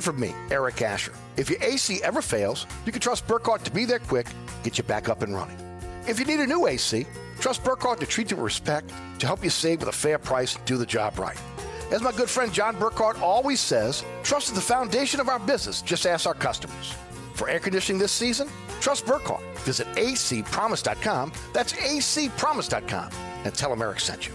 it from me, Eric Asher. If your AC ever fails, you can trust Burkhardt to be there quick, get you back up and running. If you need a new AC, trust Burkhardt to treat you with respect, to help you save with a fair price and do the job right. As my good friend John Burkhardt always says, trust is the foundation of our business. Just ask our customers. For air conditioning this season, trust Burkhardt. Visit acpromise.com. That's acpromise.com and tell them Eric sent you.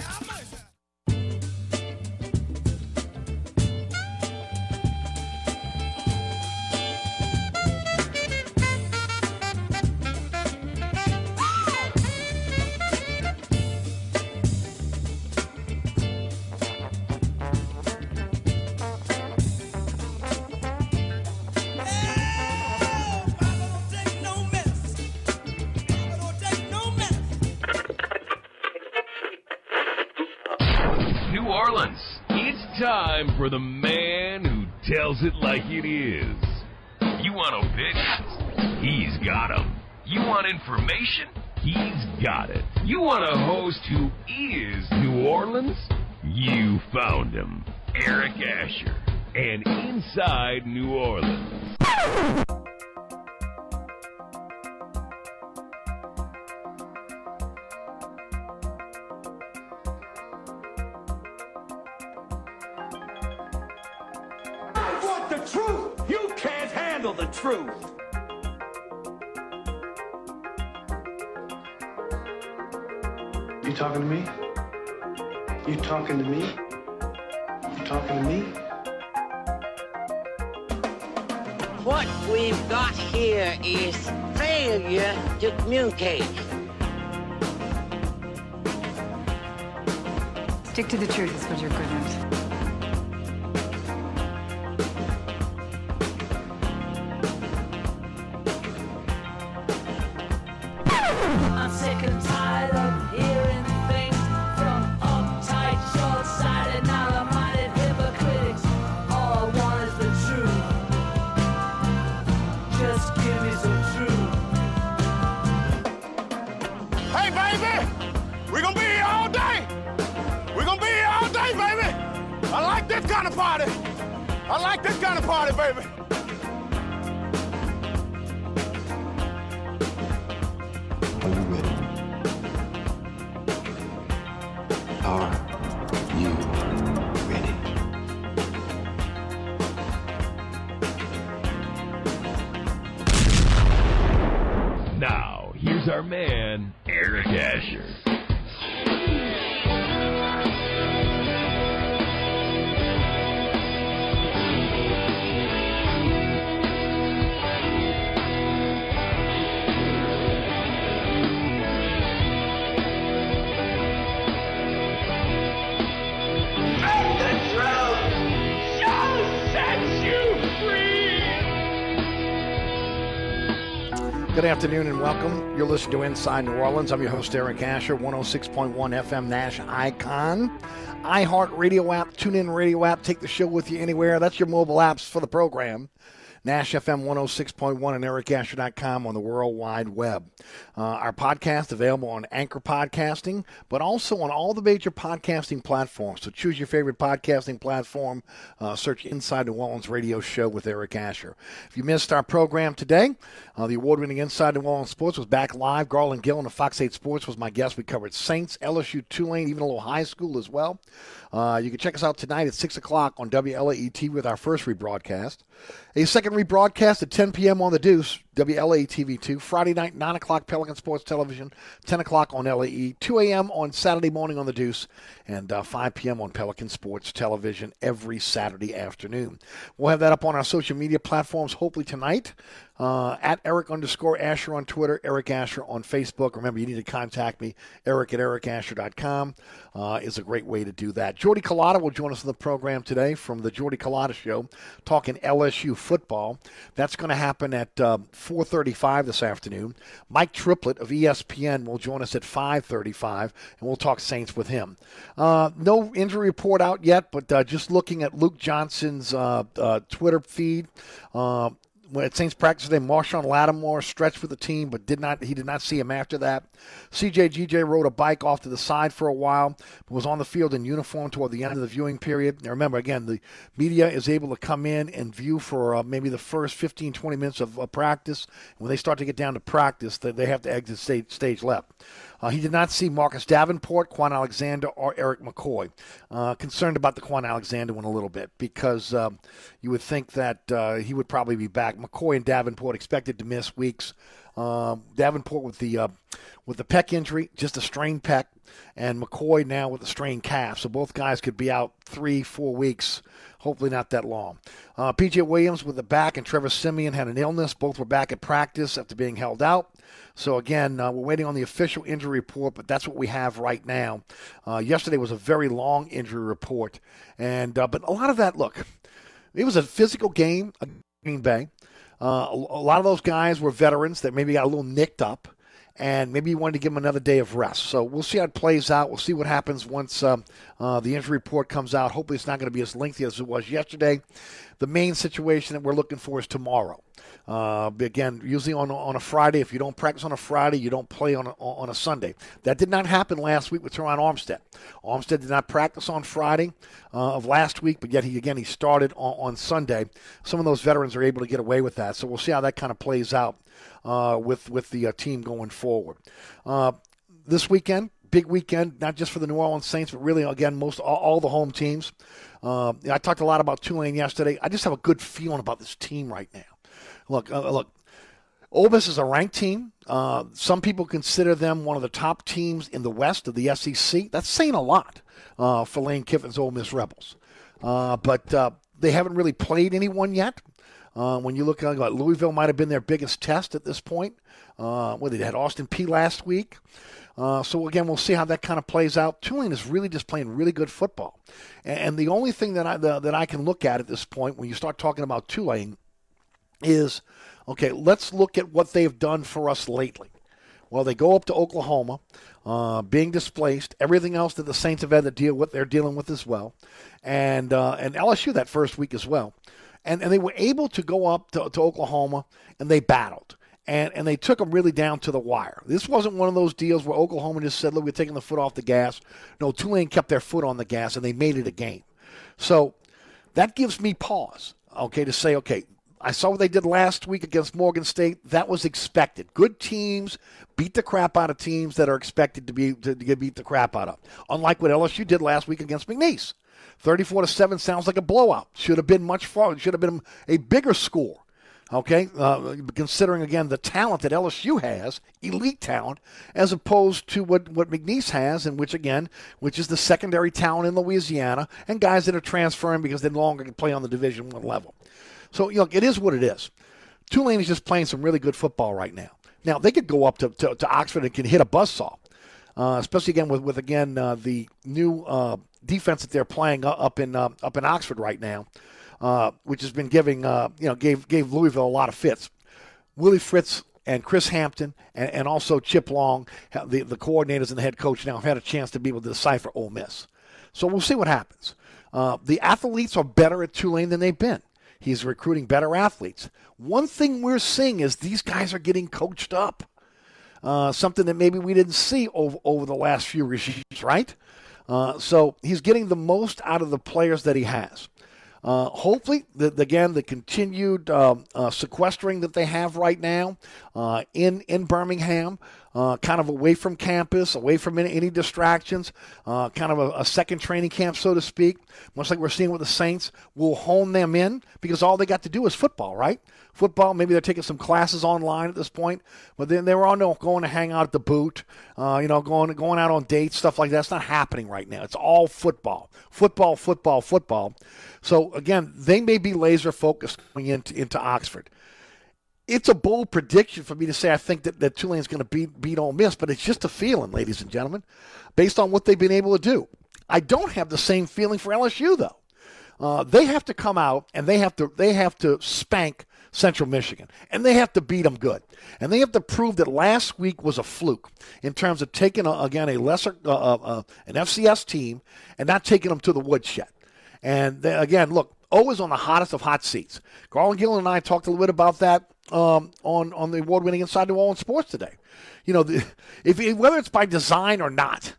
New Good afternoon and welcome. You're listening to Inside New Orleans. I'm your host, Eric Asher, 106.1 FM Nash Icon. iHeartRadio app, TuneIn Radio app, take the show with you anywhere. That's your mobile apps for the program. Nash FM 106.1 and ericasher.com on the World Wide Web. Uh, our podcast available on Anchor Podcasting, but also on all the major podcasting platforms. So choose your favorite podcasting platform. Uh, search Inside New Orleans Radio Show with Eric Asher. If you missed our program today, uh, the award-winning Inside New Orleans Sports was back live. Garland Gillen of Fox 8 Sports was my guest. We covered Saints, LSU, Tulane, even a little high school as well. Uh, you can check us out tonight at 6 o'clock on WLAET with our first rebroadcast. A second rebroadcast at 10 p.m. on the Deuce, WLA TV 2. Friday night, 9 o'clock, Pelican Sports Television, 10 o'clock on LAE, 2 a.m. on Saturday morning on The Deuce, and uh, 5 p.m. on Pelican Sports Television every Saturday afternoon. We'll have that up on our social media platforms hopefully tonight. Uh, at Eric underscore Asher on Twitter, Eric Asher on Facebook. Remember, you need to contact me. Eric at ericasher.com uh, is a great way to do that. Jordy Culotta will join us on the program today from the Jordy Culotta Show, talking LSU football. That's going to happen at uh, 4:35 this afternoon. Mike Triplett of ESPN will join us at 5:35, and we'll talk Saints with him. Uh, no injury report out yet, but uh, just looking at Luke Johnson's uh, uh, Twitter feed. When at Saints practice today, Marshon Lattimore stretched for the team, but did not. He did not see him after that. CJ GJ rode a bike off to the side for a while, but was on the field in uniform toward the end of the viewing period. Now remember, again, the media is able to come in and view for uh, maybe the first 15, 20 minutes of uh, practice. When they start to get down to practice, they, they have to exit stage, stage left. Uh, he did not see Marcus Davenport, Kwon Alexander, or Erik McCoy. Uh, concerned about the Kwon Alexander one a little bit because um, you would think that uh, he would probably be back. McCoy and Davenport expected to miss weeks. Um, Davenport with the uh, with the pec injury, just a strained pec, and McCoy now with a strained calf. So both guys could be out three, four weeks. Hopefully not that long. Uh, PJ Williams with the back and Trevor Siemian had an illness. Both were back at practice after being held out. So again, uh, we're waiting on the official injury report, but that's what we have right now. Uh, yesterday was a very long injury report, and uh, but a lot of that. Look, it was a physical game Green Bay. Uh, a, a lot of those guys were veterans that maybe got a little nicked up, and maybe you wanted to give them another day of rest. So we'll see how it plays out. We'll see what happens once um, uh, the injury report comes out. Hopefully, it's not going to be as lengthy as it was yesterday. The main situation that we're looking for is tomorrow. Uh, again, usually on on a Friday, if you don't practice on a Friday, you don't play on a, on a Sunday. That did not happen last week with Terron Armstead. Armstead did not practice on Friday uh, of last week, but yet he again he started on, on Sunday. Some of those veterans are able to get away with that, so we'll see how that kind of plays out uh, with with the uh, team going forward. Uh, this weekend, big weekend, not just for the New Orleans Saints, but really again most all, all the home teams. Uh, I talked a lot about Tulane yesterday. I just have a good feeling about this team right now. Look, uh, look. Ole Miss is a ranked team. Uh, some people consider them one of the top teams in the West of the SEC. That's saying a lot uh, for Lane Kiffin's Ole Miss Rebels. Uh, but uh, they haven't really played anyone yet. Uh, when you look at like, Louisville, might have been their biggest test at this point. Uh, well, they had Austin Peay last week. Uh, so again, we'll see how that kind of plays out. Tulane is really just playing really good football, and, and the only thing that I the, that I can look at at this point, when you start talking about Tulane, is okay. Let's look at what they've done for us lately. Well, they go up to Oklahoma, uh, being displaced. Everything else that the Saints have had to deal with, they're dealing with as well, and uh, and LSU that first week as well, and and they were able to go up to, to Oklahoma and they battled. And, and they took them really down to the wire. This wasn't one of those deals where Oklahoma just said, look, we're taking the foot off the gas. No, Tulane kept their foot on the gas and they made it a game. So that gives me pause, okay, to say, okay, I saw what they did last week against Morgan State. That was expected. Good teams beat the crap out of teams that are expected to be to, get beat the crap out of. Unlike what LSU did last week against McNeese. 34 to 7 sounds like a blowout. Should have been much far. Should have been a bigger score. Okay, uh, considering again the talent that LSU has, elite talent, as opposed to what, what McNeese has, and which again, which is the secondary talent in Louisiana, and guys that are transferring because they no longer can play on the Division One level. So, you know, it is what it is. Tulane is just playing some really good football right now. Now, they could go up to, to, to Oxford and can hit a buzzsaw, uh, especially again with, with again, uh, the new uh, defense that they're playing up in, uh, up in Oxford right now, uh, which has been giving, uh, you know, gave, gave Louisville a lot of fits. Willie Fritz and Chris Hampton and, and also Chip Long, the, the coordinators and the head coach now have had a chance to be able to decipher Ole Miss. So we'll see what happens. the athletes are better at Tulane than they've been. He's recruiting better athletes. One thing we're seeing is these guys are getting coached up. Uh, something that maybe we didn't see over, over the last few regimes, right? Uh, so he's getting the most out of the players that he has. Uh, hopefully, the, again, the continued um, uh, sequestering that they have right now uh, in in Birmingham uh, kind of away from campus, away from any, any distractions, uh, kind of a, a, second training camp, so to speak, much like we're seeing with the Saints. We'll hone them in because all they got to do is football, right? Football, maybe they're taking some classes online at this point, but then they were all going to hang out at the boot, uh, you know, going going out on dates, stuff like that. It's not happening right now. It's all football, football, football, football. So again, they may be laser focused going into, into Oxford it's a bold prediction for me to say I think that, that Tulane's going to beat beat Ole Miss, but it's just a feeling, ladies and gentlemen, based on what they've been able to do. I don't have the same feeling for LSU though. Uh, they have to come out and they have to they have to spank Central Michigan, and they have to beat them good, and they have to prove that last week was a fluke in terms of taking a, again a lesser uh, uh, uh an FCS team and not taking them to the woodshed. And they, again, look, O is on the hottest of hot seats. Garland Gillen and I talked a little bit about that um, on on the award-winning Inside New Orleans Sports today. You know, the, if whether it's by design or not,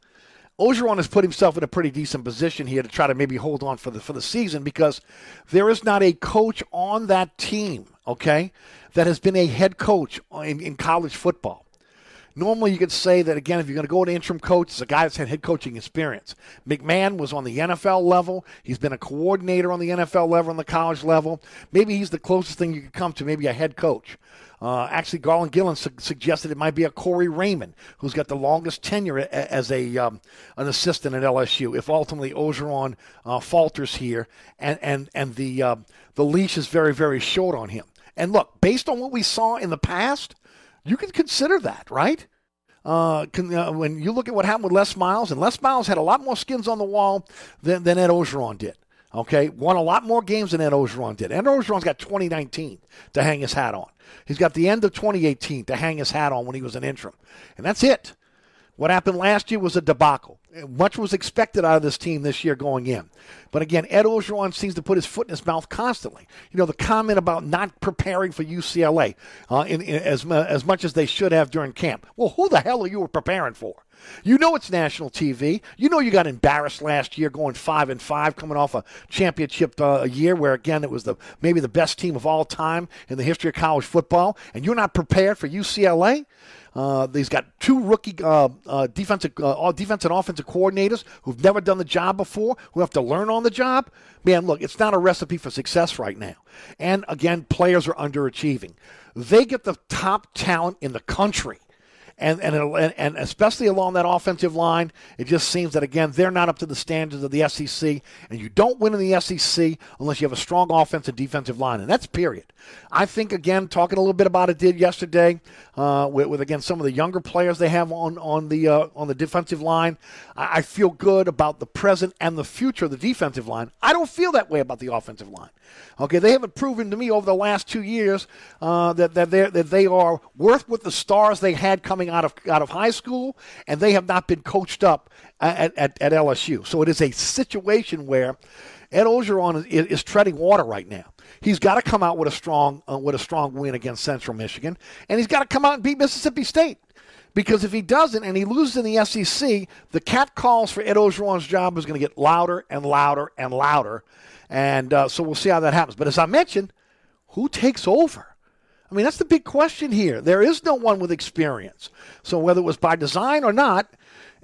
Orgeron has put himself in a pretty decent position here to try to maybe hold on for the for the season because there is not a coach on that team, okay, that has been a head coach in, in college football. Normally, you could say that again, if you're going to go to interim coach, it's a guy that's had head coaching experience. McMahon was on the NFL level. He's been a coordinator on the NFL level, on the college level. Maybe he's the closest thing you could come to maybe a head coach. Uh, actually, Garland Gillen su- suggested it might be a Corey Raymond, who's got the longest tenure a- as a um, an assistant at LSU. If ultimately Orgeron uh, falters here, and and and the uh, the leash is very very short on him. And look, based on what we saw in the past, you can consider that, right? Uh, can, uh, when you look at what happened with Les Miles, and Les Miles had a lot more skins on the wall than, than Ed Orgeron did. Okay, won a lot more games than Ed Orgeron did. Ed Orgeron's got 2019 to hang his hat on. He's got the end of 2018 to hang his hat on when he was an interim, and that's it. What happened last year was a debacle. Much was expected out of this team this year going in. But again, Ed Orgeron seems to put his foot in his mouth constantly. You know, the comment about not preparing for UCLA uh, in, in, as, as much as they should have during camp. Well, who the hell are you preparing for? You know it's national TV. You know you got embarrassed last year going five and five, coming off a championship uh, year where again it was the maybe the best team of all time in the history of college football, and you're not prepared for UCLA. Uh, he's got two rookie uh, uh, defensive, uh, defensive and offensive coordinators who've never done the job before, who have to learn on the job. Man, look, it's not a recipe for success right now. And again, players are underachieving. They get the top talent in the country and and and especially along that offensive line, it just seems that again they're not up to the standards of the SEC, and you don't win in the SEC unless you have a strong offensive defensive line, and that's period. I think again talking a little bit about it did yesterday uh, with, with, again some of the younger players they have on on the uh, on the defensive line. I, I feel good about the present and the future of the defensive line. I don't feel that way about the offensive line. Okay, they haven't proven to me over the last two years uh, that that, that they are worth what the stars they had coming out of out of high school, and they have not been coached up at, at, at LSU. So it is a situation where Ed Orgeron is, is treading water right now. He's got to come out with a strong uh, with a strong win against Central Michigan, and he's got to come out and beat Mississippi State. Because if he doesn't and he loses in the SEC, the cat calls for Ed Orgeron's job is going to get louder and louder and louder. And uh, so we'll see how that happens. But as I mentioned, who takes over? I mean, that's the big question here. There is no one with experience. So whether it was by design or not,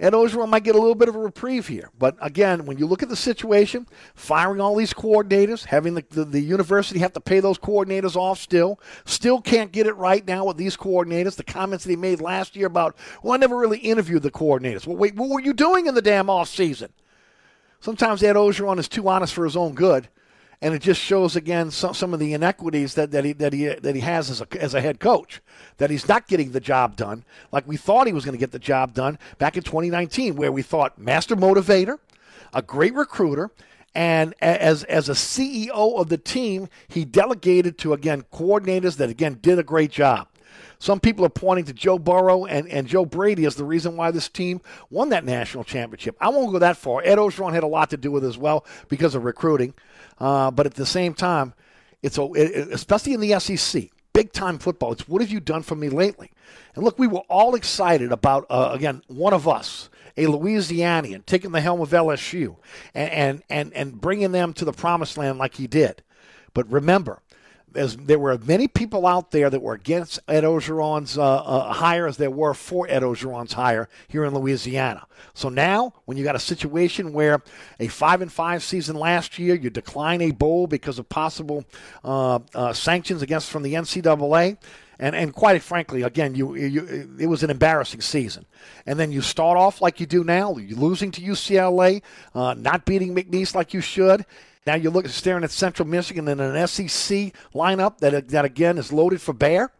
Ed Orgeron might get a little bit of a reprieve here. But again, when you look at the situation, firing all these coordinators, having the, the, the, university have to pay those coordinators off still, still can't get it right now with these coordinators. The comments that he made last year about, well, I never really interviewed the coordinators. Well, wait, what were you doing in the damn off season? Sometimes Ed Orgeron is too honest for his own good and it just shows again some, some of the inequities that, that he that he that he has as a as a head coach. That he's not getting the job done like we thought he was going to get the job done back in 2019, where we thought master motivator, a great recruiter, and as as a CEO of the team, he delegated to again coordinators that again did a great job. Some people are pointing to Joe Burrow and, and Joe Brady as the reason why this team won that national championship. I won't go that far. Ed Orgeron had a lot to do with it as well because of recruiting. Uh, but at the same time, it's a, it, especially in the SEC, big time football. It's what have you done for me lately? And look, we were all excited about uh, again one of us, a Louisianian, taking the helm of LSU and, and and and bringing them to the promised land like he did. But remember, as there were many people out there that were against Ed Orgeron's uh, uh, hire as there were for Ed Orgeron's hire here in Louisiana. So now, when you got a situation where a five and five season last year, you decline a bowl because of possible uh, uh, sanctions against from the NCAA. And, and quite frankly, again, you, you it was an embarrassing season. And then you start off like you do now, losing to UCLA, uh, not beating McNeese like you should, now you look staring at Central Michigan in an SEC lineup that that again is loaded for bear,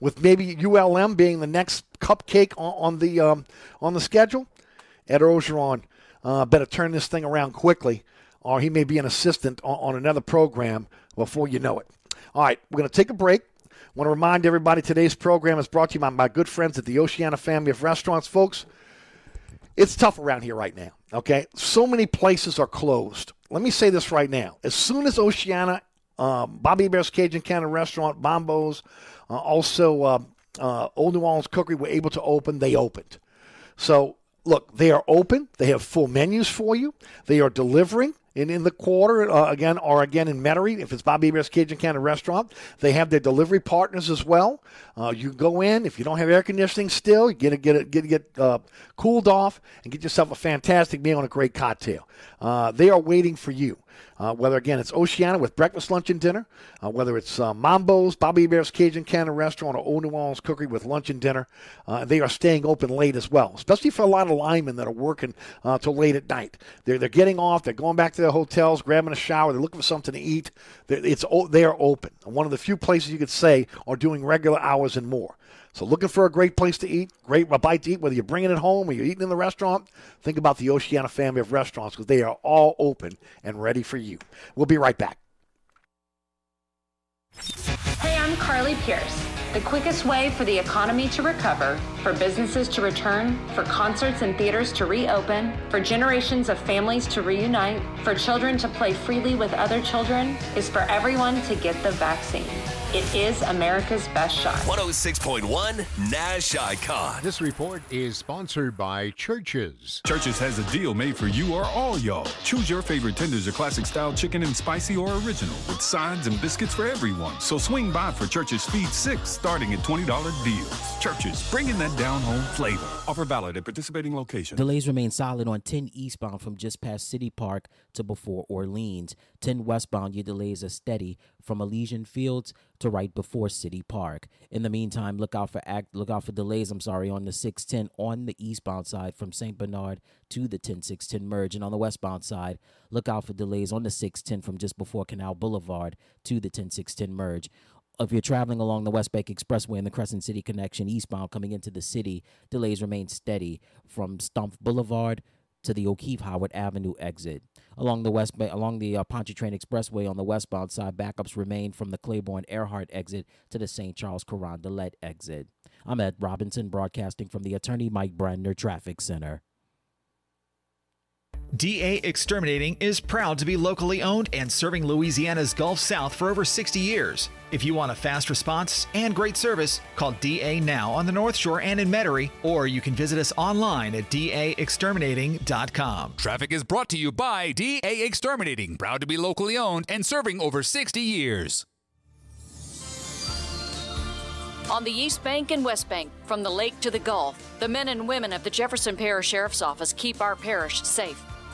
with maybe ULM being the next cupcake on, on the um, on the schedule. Ed Orgeron uh, better turn this thing around quickly, or he may be an assistant on, on another program before you know it. All right, we're going to take a break. I want to remind everybody today's program is brought to you by my good friends at the Oceana family of restaurants, folks. It's tough around here right now, okay? So many places are closed let me say this right now. As soon as Oceana, um, Bobby Hebert's Cajun Cannon Restaurant, Mambo's, uh, also uh, uh, Old New Orleans Cookery were able to open, they opened. So, look, they are open. They have full menus for you. They are delivering in, in the quarter uh, again or again in Metairie if it's Bobby Hebert's Cajun Cannon Restaurant. They have their delivery partners as well. Uh, you go in if you don't have air conditioning still, you get it get it get get uh, cooled off and get yourself a fantastic meal and a great cocktail. Uh, they are waiting for you. Uh, whether again it's Oceana with breakfast, lunch, and dinner, uh, whether it's uh, Mambo's, Bobby Hebert's Cajun Cannon Restaurant, or Old New Orleans Cookery with lunch and dinner, uh, they are staying open late as well, especially for a lot of linemen that are working uh, till late at night. They're, they're getting off, they're going back to their hotels, grabbing a shower, they're looking for something to eat. They're, it's they are open. One of the few places you could say are doing regular hours and more. So, looking for a great place to eat, great bite to eat, whether you're bringing it home or you're eating in the restaurant, think about the Oceana family of restaurants because they are all open and ready for you. We'll be right back. Hey, I'm Carly Pearce. The quickest way for the economy to recover, for businesses to return, for concerts and theaters to reopen, for generations of families to reunite, for children to play freely with other children, is for everyone to get the vaccine. It is America's best shot. 106.1 Nash Icon. This report is sponsored by Church's. Church's has a deal made for you or all y'all. Choose your favorite tenders or classic style chicken and spicy or original with sides and biscuits for everyone. So swing by for Church's Feed 6 starting at $20 deals. Church's, bringing that down home flavor. Offer valid at participating locations. Delays remain solid on 10 eastbound from just past City Park to before Orleans. 10 westbound, your delays are steady from Elysian Fields to right before City Park. In the meantime, look out for act look out for delays, I'm sorry, on the 610 on the eastbound side from St. Bernard to the 10610 merge and on the westbound side, look out for delays on the 610 from just before Canal Boulevard to the 10610 merge if you're traveling along the West Bank Expressway and the Crescent City connection eastbound coming into the city, delays remain steady from Stumpf Boulevard to the O'Keefe Howard Avenue exit. Along the west along the uh, Pontchartrain Expressway on the westbound side, backups remain from the Claiborne Earhart exit to the St. Charles Carondelet exit. I'm Ed Robinson, broadcasting from the Attorney Mike Brandner Traffic Center. DA Exterminating is proud to be locally owned and serving Louisiana's Gulf South for over 60 years. If you want a fast response and great service, call DA now on the North Shore and in Metairie, or you can visit us online at daexterminating.com. Traffic is brought to you by DA Exterminating, proud to be locally owned and serving over 60 years. On the East Bank and West Bank, from the lake to the Gulf, the men and women of the Jefferson Parish Sheriff's Office keep our parish safe.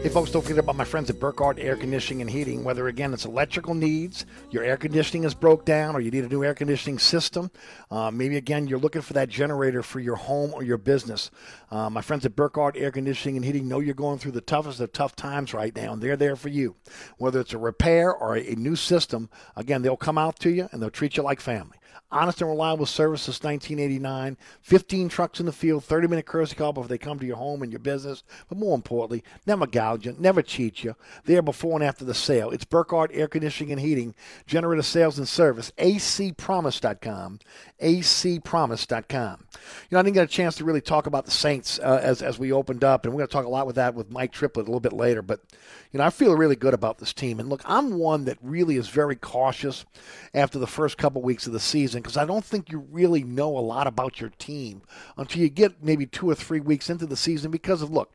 Hey, folks, don't forget about my friends at Burkhardt Air Conditioning and Heating. Whether, again, it's electrical needs, your air conditioning is broke down, or you need a new air conditioning system. Uh, maybe, again, you're looking for that generator for your home or your business. Uh, my friends at Burkhardt Air Conditioning and Heating know you're going through the toughest of tough times right now, and they're there for you. Whether it's a repair or a, a new system, again, they'll come out to you and they'll treat you like family. Honest and reliable service since 1989. 15 trucks in the field, 30 minute courtesy call before they come to your home and your business. But more importantly, never gouge you, never cheat you. There before and after the sale. It's Burkhardt Air Conditioning and Heating, Generator Sales and Service, acpromise.com, acpromise.com. You know, I didn't get a chance to really talk about the Saints uh, as, as we opened up, and we're going to talk a lot with that with Mike Triplett a little bit later. But, you know, I feel really good about this team. And look, I'm one that really is very cautious after the first couple weeks of the season because I don't think you really know a lot about your team until you get maybe two or three weeks into the season because of, look,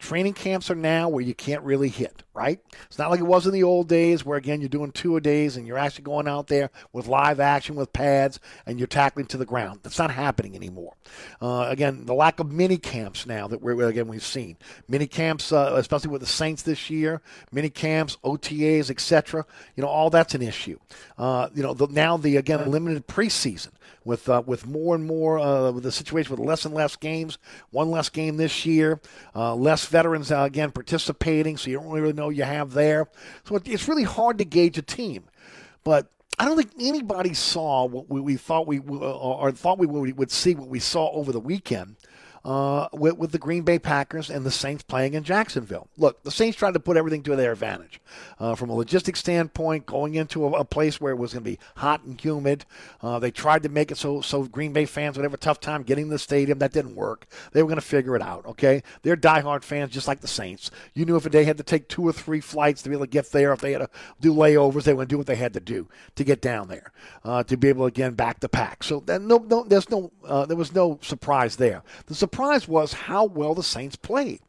Training camps are now where you can't really hit, right? It's not like it was in the old days where, again, you're doing two a days and you're actually going out there with live action with pads and you're tackling to the ground. That's not happening anymore. Uh, again, the lack of mini camps now that we're, again, we've seen. Mini camps, uh, especially with the Saints this year, mini camps, OTAs, etc. You know, all that's an issue. Uh, you know, the, now the, again, limited preseason with uh, with more and more uh, the situation with less and less games, one less game this year, uh, less veterans uh, again participating, so you don't really know you have there. So it's really hard to gauge a team, but. I don't think anybody saw what we, we thought we or thought we would see what we saw over the weekend uh, with, with, the Green Bay Packers and the Saints playing in Jacksonville. Look, the Saints tried to put everything to their advantage. Uh, from a logistics standpoint, going into a, a place where it was going to be hot and humid, uh, they tried to make it so so Green Bay fans would have a tough time getting to the stadium. That didn't work. They were going to figure it out. Okay, they're diehard fans, just like the Saints. You knew if they had to take two or three flights to be able to get there, if they had to do layovers, they would do what they had to do to get down there uh, to be able to again back the pack. So that, no, no, there's no, uh, there was no surprise there. The surprise was how well the Saints played.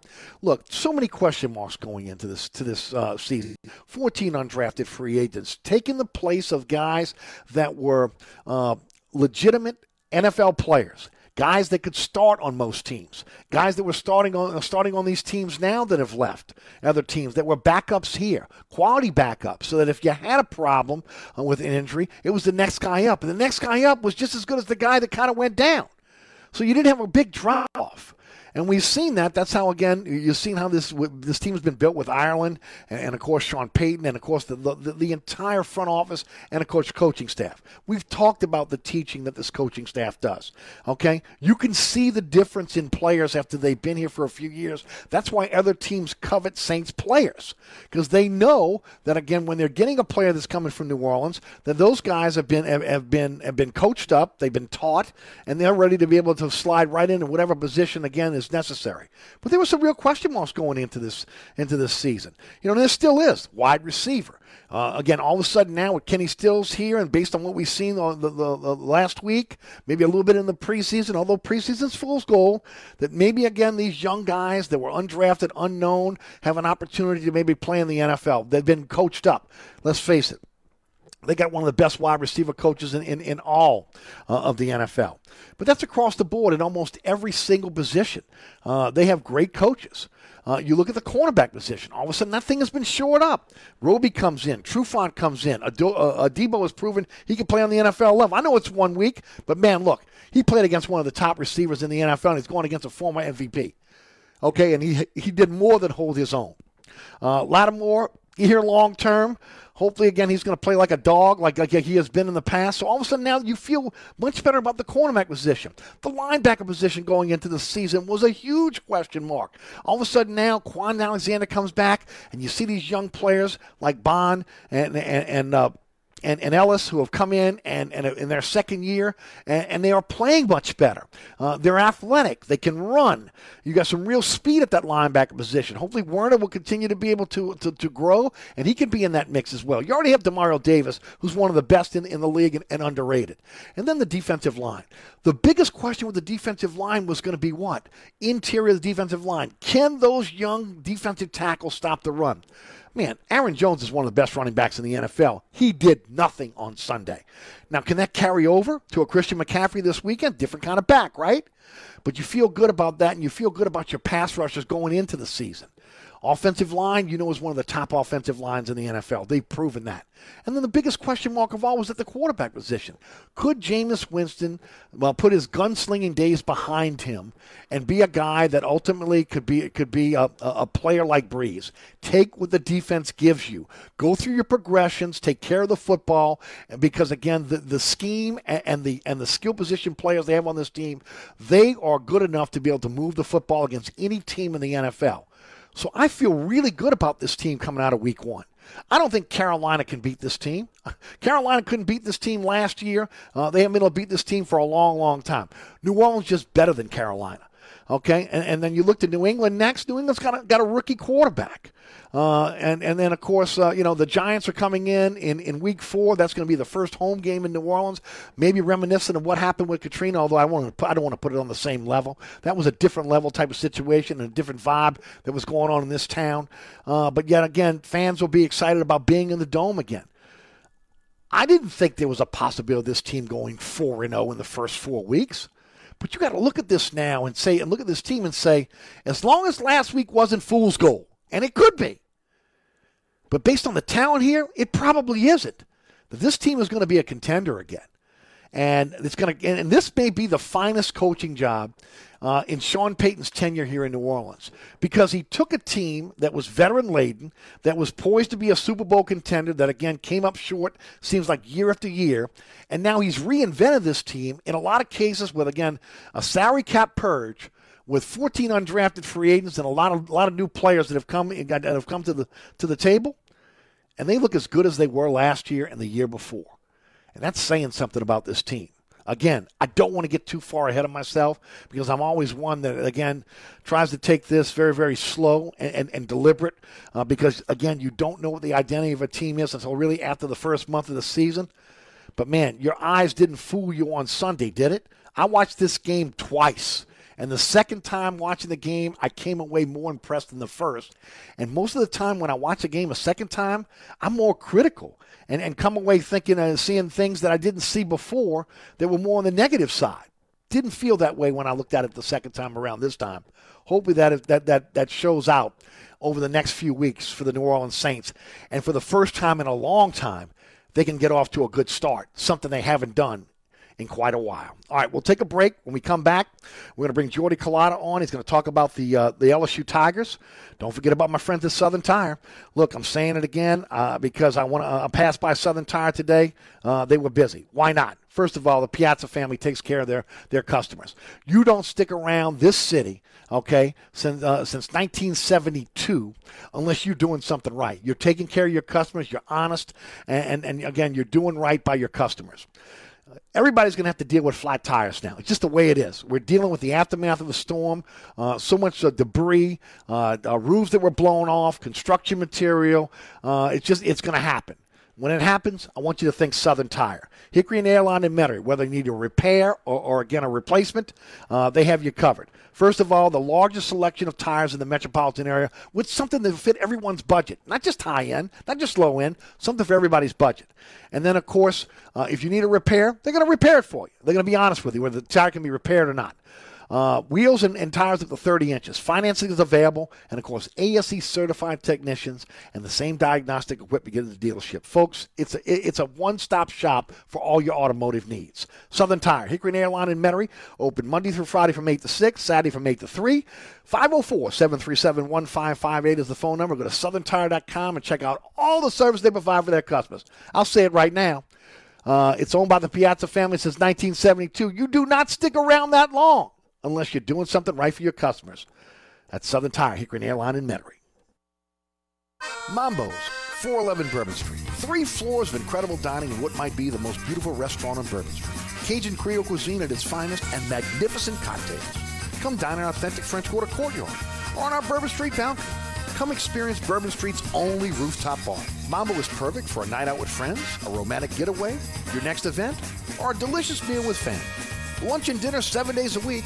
Look, so many question marks going into this to this uh, season. 14 undrafted free agents taking the place of guys that were uh, legitimate NFL players guys that could start on most teams, guys that were starting on starting on these teams now that have left other teams that were backups here, quality backups, so that if you had a problem uh, with an injury, it was the next guy up, and the next guy up was just as good as the guy that kind of went down. So you didn't have a big drop off. And we've seen that. That's how, again, you've seen how this this team has been built with Ireland and, of course, Sean Payton and, of course, the, the, the, entire front office and, of course, coaching staff. We've talked about the teaching that this coaching staff does. Okay? You can see the difference in players after they've been here for a few years. That's why other teams covet Saints players because they know that, again, when they're getting a player that's coming from New Orleans, that those guys have been, have, have been, have been coached up, they've been taught, and they're ready to be able to slide right into whatever position, again, again is necessary. But there were some real question marks going into this into this season. You know, there still is wide receiver. Uh, again, all of a sudden now with Kenny Stills here, and based on what we've seen the, the, the, the last week, maybe a little bit in the preseason, although preseason's fool's goal, that maybe again these young guys that were undrafted, unknown, have an opportunity to maybe play in the NFL. They've been coached up. Let's face it. They got one of the best wide receiver coaches in, in, in all uh, of the NFL. But that's across the board in almost every single position. Uh, they have great coaches. Uh, you look at the cornerback position. All of a sudden, that thing has been shored up. Roby comes in. Trufant comes in. Ado- uh, Adebo has proven he can play on the NFL level. I know it's one week, but man, look, he played against one of the top receivers in the NFL, and he's going against a former MVP. Okay, and he he did more than hold his own. Uh, Lattimore you here long term. Hopefully, again, he's going to play like a dog, like, like he has been in the past. So all of a sudden now you feel much better about the cornerback position. The linebacker position going into the season was a huge question mark. All of a sudden now Kwon Alexander comes back, and you see these young players like Bond and and, and uh, and, and Ellis who have come in and, and in their second year, and, and they are playing much better. Uh, they're athletic. They can run. You got some real speed at that linebacker position. Hopefully Werner will continue to be able to, to, to grow, and he can be in that mix as well. You already have Demario Davis, who's one of the best in, in the league and, and underrated. And then the defensive line. The biggest question with the defensive line was going to be what? Interior of the defensive line. Can those young defensive tackles stop the run? Man, Aaron Jones is one of the best running backs in the NFL. He did nothing on Sunday. Now, can that carry over to a Christian McCaffrey this weekend? Different kind of back, right? But you feel good about that, and you feel good about your pass rushers going into the season. Offensive line, you know, is one of the top offensive lines in the NFL. They've proven that. And then the biggest question mark of all was at the quarterback position. Could Jameis Winston, well, put his gunslinging days behind him and be a guy that ultimately could be could be a, a player like Brees? Take what the defense gives you. Go through your progressions. Take care of the football. Because again, the, the scheme and the and the skill position players they have on this team, they are good enough to be able to move the football against any team in the NFL. So I feel really good about this team coming out of week one. I don't think Carolina can beat this team. Carolina couldn't beat this team last year. Uh, they haven't been able to beat this team for a long, long time. New Orleans just better than Carolina. Okay, and, and then you look to New England next. New England's got a, got a rookie quarterback. Uh, and and then of course uh, you know the Giants are coming in in, in week four. That's going to be the first home game in New Orleans. Maybe reminiscent of what happened with Katrina, although I want to I don't want to put it on the same level. That was a different level type of situation and a different vibe that was going on in this town. Uh, but yet again, fans will be excited about being in the dome again. I didn't think there was a possibility of this team going four and zero oh in the first four weeks. But you got to look at this now and say, and look at this team and say, as long as last week wasn't fool's gold, and it could be, but based on the talent here, it probably isn't. That this team is going to be a contender again. And it's going to, and this may be the finest coaching job uh, in Sean Payton's tenure here in New Orleans. Because he took a team that was veteran laden, that was poised to be a Super Bowl contender, that again came up short, seems like year after year, and now he's reinvented this team in a lot of cases with again a salary cap purge with 14 undrafted free agents and a lot of a lot of new players that have come that have come to the to the table, and they look as good as they were last year and the year before, and that's saying something about this team. Again, I don't want to get too far ahead of myself because I'm always one that, again, tries to take this very, very slow and, and, and deliberate uh, because, again, you don't know what the identity of a team is until really after the first month of the season. But, man, your eyes didn't fool you on Sunday, did it? I watched this game twice. And the second time watching the game, I came away more impressed than the first. And most of the time when I watch a game a second time, I'm more critical and, and come away thinking and seeing things that I didn't see before that were more on the negative side. Didn't feel that way when I looked at it the second time around this time. Hopefully that that that that shows out over the next few weeks for the New Orleans Saints. And for the first time in a long time, they can get off to a good start, something they haven't done in quite a while. All right, we'll take a break. When we come back, we're going to bring Jordy Culotta on. He's going to talk about the uh, the LSU Tigers. Don't forget about my friends at Southern Tire. Look, I'm saying it again uh, because I want to uh, pass by Southern Tire today. Uh, they were busy. Why not? First of all, the Piazza family takes care of their, their customers. You don't stick around this city, okay, since, uh, since 1972 unless you're doing something right. You're taking care of your customers, you're honest, and, and, and again, you're doing right by your customers. Everybody's going to have to deal with flat tires now. It's just the way it is. We're dealing with the aftermath of the storm, uh, so much uh, debris, uh, uh, roofs that were blown off, construction material. Uh, it's just it's going to happen. When it happens, I want you to think Southern Tire. Hickory and Airline in Metairie, whether you need a repair or, or again a replacement, uh, they have you covered. First of all, the largest selection of tires in the metropolitan area with something that fit everyone's budget, not just high end, not just low end, something for everybody's budget. And then, of course, uh, if you need a repair, they're going to repair it for you. They're going to be honest with you whether the tire can be repaired or not. Uh, wheels and, and, tires up to 30 inches. Financing is available, and of course, ASE certified technicians and the same diagnostic equipment get at the dealership. Folks, it's a, it's a one stop shop for all your automotive needs. Southern Tire, Hickory Airline in Metairie, open Monday through Friday from 8 to 6, Saturday from 8 to 3. 504 737 1558 is the phone number. Go to southerntire.com and check out all the service they provide for their customers. I'll say it right now. Uh, it's owned by the Piazza family since 1972. You do not stick around that long unless you're doing something right for your customers. That's Southern Tire, Hickory Airline in Metairie. Mambo's, 411 Bourbon Street. Three floors of incredible dining in what might be the most beautiful restaurant on Bourbon Street. Cajun Creole cuisine at its finest and magnificent cocktails. Come dine in our authentic French Quarter courtyard or on our Bourbon Street balcony. Come experience Bourbon Street's only rooftop bar. Mambo is perfect for a night out with friends, a romantic getaway, your next event, or a delicious meal with family. Lunch and dinner seven days a week.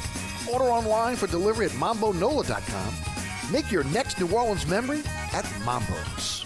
Order online for delivery at mambonola.com. Make your next New Orleans memory at Mambo's.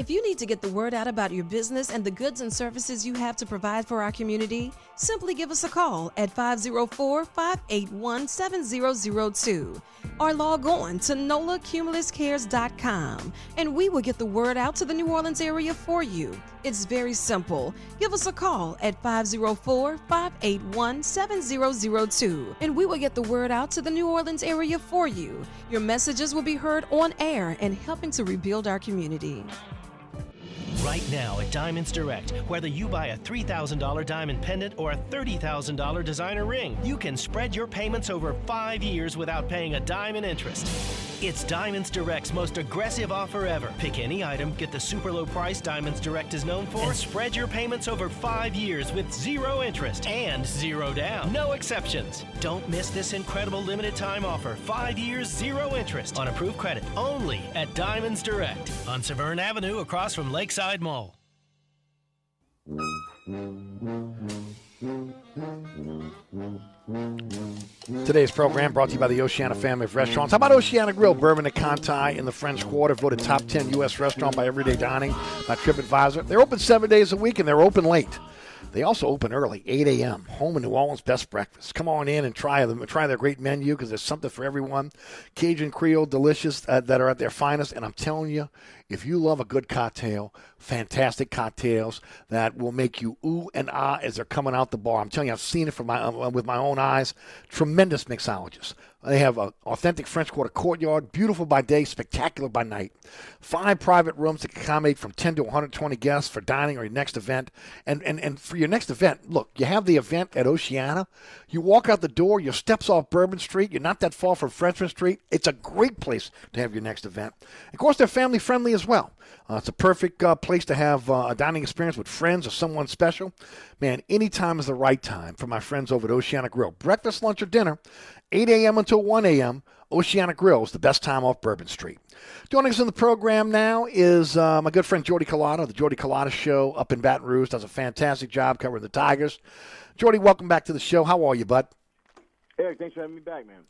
If you need to get the word out about your business and the goods and services you have to provide for our community, simply give us a call at 504 581 7002 or log on to nolacumuluscares.com and we will get the word out to the New Orleans area for you. It's very simple. Give us a call at 504 581 7002 and we will get the word out to the New Orleans area for you. Your messages will be heard on air and helping to rebuild our community. Right now at Diamonds Direct, whether you buy a $3,000 diamond pendant or a $30,000 designer ring, you can spread your payments over five years without paying a dime in interest. It's Diamonds Direct's most aggressive offer ever. Pick any item, get the super low price Diamonds Direct is known for, and spread your payments over five years with zero interest and zero down. No exceptions. Don't miss this incredible limited time offer. Five years, zero interest on approved credit only at Diamonds Direct on Severn Avenue across from Lakeside Mall. Today's program brought to you by the Oceana family of restaurants. How about Oceana Grill, Bourbon Conti in the French Quarter, voted top 10 U.S. restaurant by Everyday Dining by TripAdvisor. They're open seven days a week and they're open late. They also open early, 8 a.m. Home in New Orleans best breakfast. Come on in and try them. Try their great menu because there's something for everyone. Cajun Creole, delicious uh, that are at their finest. And I'm telling you, if you love a good cocktail, fantastic cocktails that will make you ooh and ah as they're coming out the bar. I'm telling you, I've seen it from my uh, with my own eyes. Tremendous mixologists. They have an authentic French Quarter courtyard, beautiful by day, spectacular by night. Five private rooms that can accommodate from 10 to 120 guests for dining or your next event. And, and, and for your next event, look, you have the event at Oceana. You walk out the door, your steps off Bourbon Street. You're not that far from Frenchmen Street. It's a great place to have your next event. Of course, they're family friendly as well. Uh, it's a perfect uh, place to have uh, a dining experience with friends or someone special. Man, anytime is the right time for my friends over at Oceana Grill. Breakfast, lunch, or dinner, 8 a.m. until 1 a.m. Oceana Grill is the best time off Bourbon Street. Joining us in the program now is uh, my good friend Jordy Culotta. The Jordy Culotta Show up in Baton Rouge does a fantastic job covering the Tigers. Jordy, welcome back to the show. How are you, bud? Eric, thanks for having me back, man.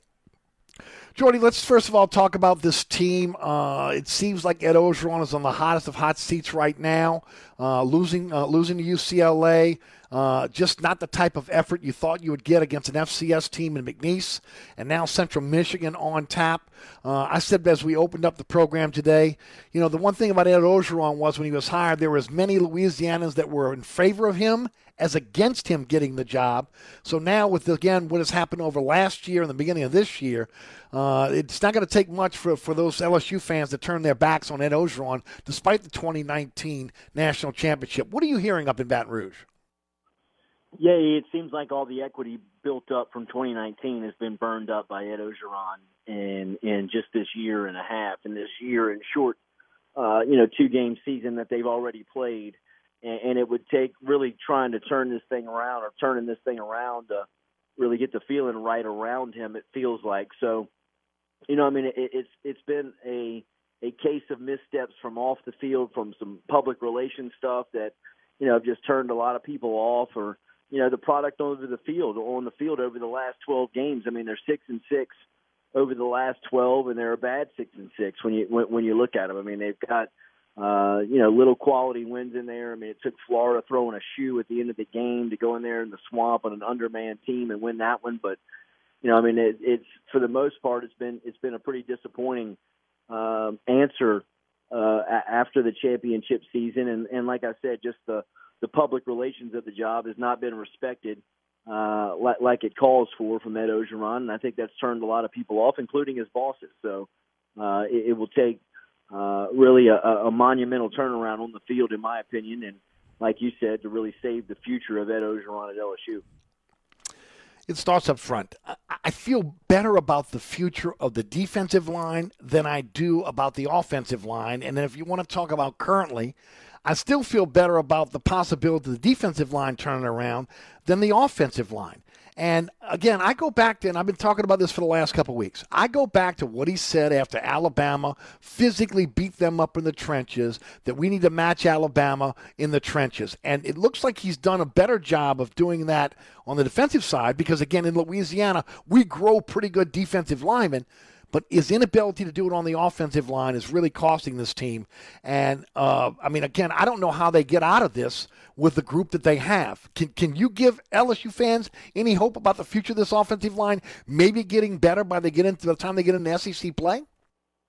Jordy, let's first of all talk about this team. Uh, it seems like Ed Orgeron is on the hottest of hot seats right now, uh, losing uh, losing to UCLA. Uh, just not the type of effort you thought you would get against an FCS team in McNeese, and now Central Michigan on tap. Uh, I said as we opened up the program today, you know, the one thing about Ed Orgeron was when he was hired, there were as many Louisianans that were in favor of him as against him getting the job. So now, with again what has happened over last year and the beginning of this year, uh, it's not going to take much for, for those LSU fans to turn their backs on Ed Orgeron, despite the 2019 national championship. What are you hearing up in Baton Rouge? Yeah, it seems like all the equity built up from 2019 has been burned up by Ed Orgeron in in just this year and a half, and this year and short, uh, you know, two game season that they've already played, and, and it would take really trying to turn this thing around or turning this thing around to really get the feeling right around him. It feels like so, you know, I mean, it, it's it's been a a case of missteps from off the field, from some public relations stuff that you know have just turned a lot of people off or you know the product over the field on the field over the last 12 games. I mean, they're six and six over the last 12, and they're a bad six and six when you when, when you look at them. I mean, they've got uh, you know little quality wins in there. I mean, it took Florida throwing a shoe at the end of the game to go in there in the swamp on an undermanned team and win that one. But you know, I mean, it, it's for the most part, it's been it's been a pretty disappointing um, answer uh, after the championship season, and and like I said, just the the public relations of the job has not been respected uh, like, like it calls for from Ed Orgeron, and I think that's turned a lot of people off, including his bosses. So uh, it, it will take uh, really a, a monumental turnaround on the field, in my opinion, and like you said, to really save the future of Ed Orgeron at LSU. It starts up front. I feel better about the future of the defensive line than I do about the offensive line. And then if you want to talk about currently, I still feel better about the possibility of the defensive line turning around than the offensive line. And again, I go back to, and I've been talking about this for the last couple weeks. I go back to what he said after Alabama physically beat them up in the trenches, that we need to match Alabama in the trenches. And it looks like he's done a better job of doing that on the defensive side because, again, in Louisiana, we grow pretty good defensive linemen but his inability to do it on the offensive line is really costing this team. And uh, I mean, again, I don't know how they get out of this with the group that they have. Can can you give LSU fans any hope about the future of this offensive line? Maybe getting better by they get into the time they get into SEC play.